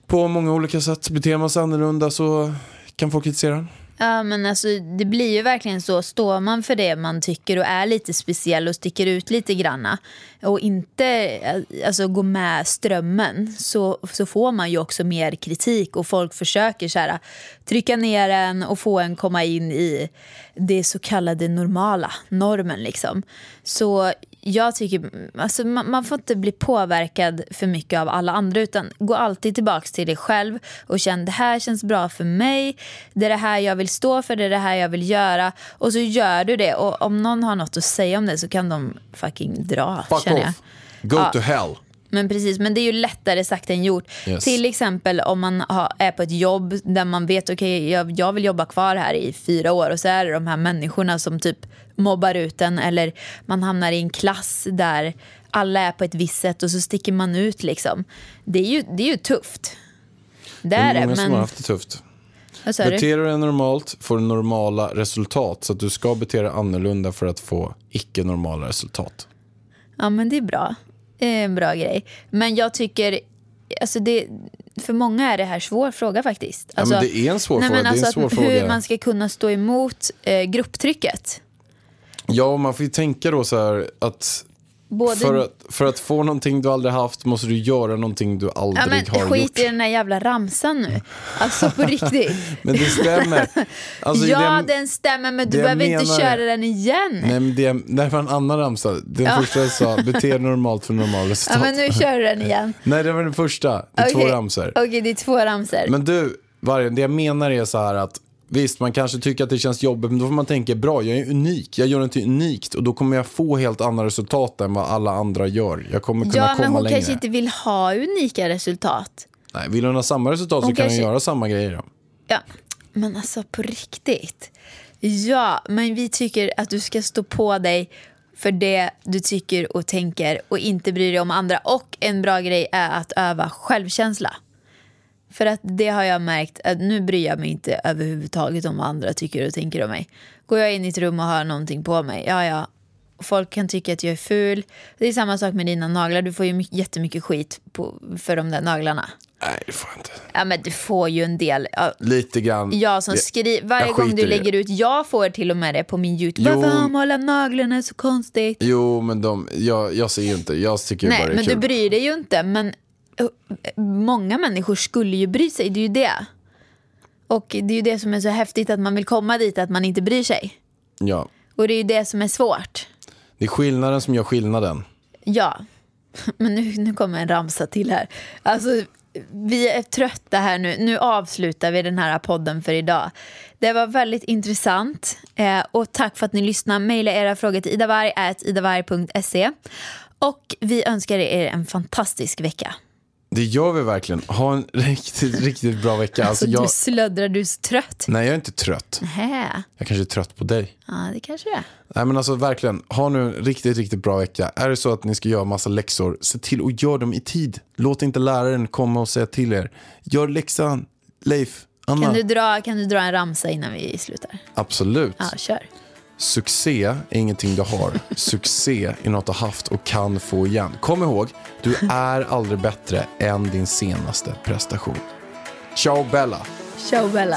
På många olika sätt. Beter man sig annorlunda så kan folk kritisera. Ja men alltså det blir ju verkligen så, står man för det man tycker och är lite speciell och sticker ut lite granna och inte alltså, går med strömmen så, så får man ju också mer kritik och folk försöker så här, trycka ner en och få en komma in i det så kallade normala, normen liksom. Så jag tycker, alltså man, man, får inte bli påverkad för mycket av alla andra utan gå alltid tillbaka till dig själv och känn det här känns bra för mig, det är det här jag vill stå för, det är det här jag vill göra och så gör du det och om någon har något att säga om det så kan de fucking dra Fuck känner jag. off. Go Ja. to hell. Men precis, men det är ju lättare sagt än gjort. Yes. Till exempel om man har, är på ett jobb där man vet okej jag, jag vill jobba kvar här i fyra år och så är det de här människorna som typ mobbar ut en eller man hamnar i en klass där alla är på ett visst sätt och så sticker man ut liksom. Det är ju, det är ju tufft. Det Det är är det, många som har men... haft det tufft. Beter du dig normalt får du normala resultat. Så du ska bete dig annorlunda för att få icke-normala resultat. Ja men det är bra. Är en bra grej. Men jag tycker, alltså det, för många är det här svår fråga faktiskt. Ja, Alltså, men det är en svår nej, fråga. Men en alltså svår fråga. hur man ska kunna stå emot eh, grupptrycket. Ja, man får ju tänka då så här att Både, för, att för att få någonting du aldrig haft måste du göra någonting du aldrig ja, men har skit gjort. i den där jävla ramsan nu. Alltså på [laughs] riktigt. Men det stämmer. Alltså, ja, det, den stämmer men du behöver inte menar- köra den igen. Nej, men det, det var en annan ramsa. Den första jag sa, bete dig normalt för normala [laughs] resultat. ja, men nu kör du den igen. Nej, det var den första. Det är två Okej. ramsor. Okej, det är två ramsor. Men du, Vargen, det jag menar är så här att Visst, man kanske tycker att det känns jobbigt, men då får man tänka bra, jag är unik, jag gör någonting unikt och då kommer jag få helt andra resultat än vad alla andra gör. Jag kommer kunna ja, men komma hon längre. kanske inte vill ha unika resultat. Nej, vill hon ha samma resultat så Hon kan kanske- hon göra samma grejer. Då. Ja, men alltså på riktigt. Ja, men vi tycker att du ska stå på dig för det du tycker och tänker och inte bry dig om andra. Och en bra grej är att öva självkänsla. För att det har jag märkt att nu bryr jag mig inte överhuvudtaget om vad andra tycker och tänker om mig. Går jag in i ett rum och har någonting på mig, ja ja. Folk kan tycka att jag är ful. Det är samma sak med dina naglar. Du får ju mycket- jättemycket skit på, för de där naglarna. Nej, det får jag inte. Ja men du får ju en del. Ja, Lite grann. jag som skriver, varje jag gång du lägger ut, jag får till och med det på min YouTube. Jo. Varför har målat naglarna så konstigt? Jo, men de, jag, jag ser ju inte. Jag tycker bara Nej, det är men kul. du bryr dig ju inte. Men många människor skulle ju bry sig, det är ju det. Och det är ju det som är så häftigt att man vill komma dit, att man inte bryr sig. Ja. Och det är ju det som är svårt. Det är skillnaden som gör skillnaden. Ja, [laughs] men nu, nu kommer en ramsa till här. Alltså, vi är trötta här nu. Nu avslutar vi den här podden för idag. Det var väldigt intressant. Eh, och tack för att ni lyssnade. Maila era frågor till idavarg.idavarg.se. Och vi önskar er en fantastisk vecka. Det gör vi verkligen. Ha en [laughs] riktigt, riktigt bra vecka. Alltså, Alltså, jag, Du slöddrar, du är så trött. nej, jag är inte trött. Hä? Jag kanske är trött på dig. Ja, det kanske är. Nej men alltså verkligen, ha nu en riktigt, riktigt bra vecka. Är det så att ni ska göra massa läxor, se till att göra dem i tid. Låt inte läraren komma och säga till er. Gör läxan, Leif, Anna. Kan du, dra, kan du dra en ramsa innan vi slutar? Absolut. Ja, kör. Succé är ingenting du har. Succé är något du har haft och kan få igen. Kom ihåg, du är aldrig bättre än din senaste prestation. Ciao Bella! Ciao Bella.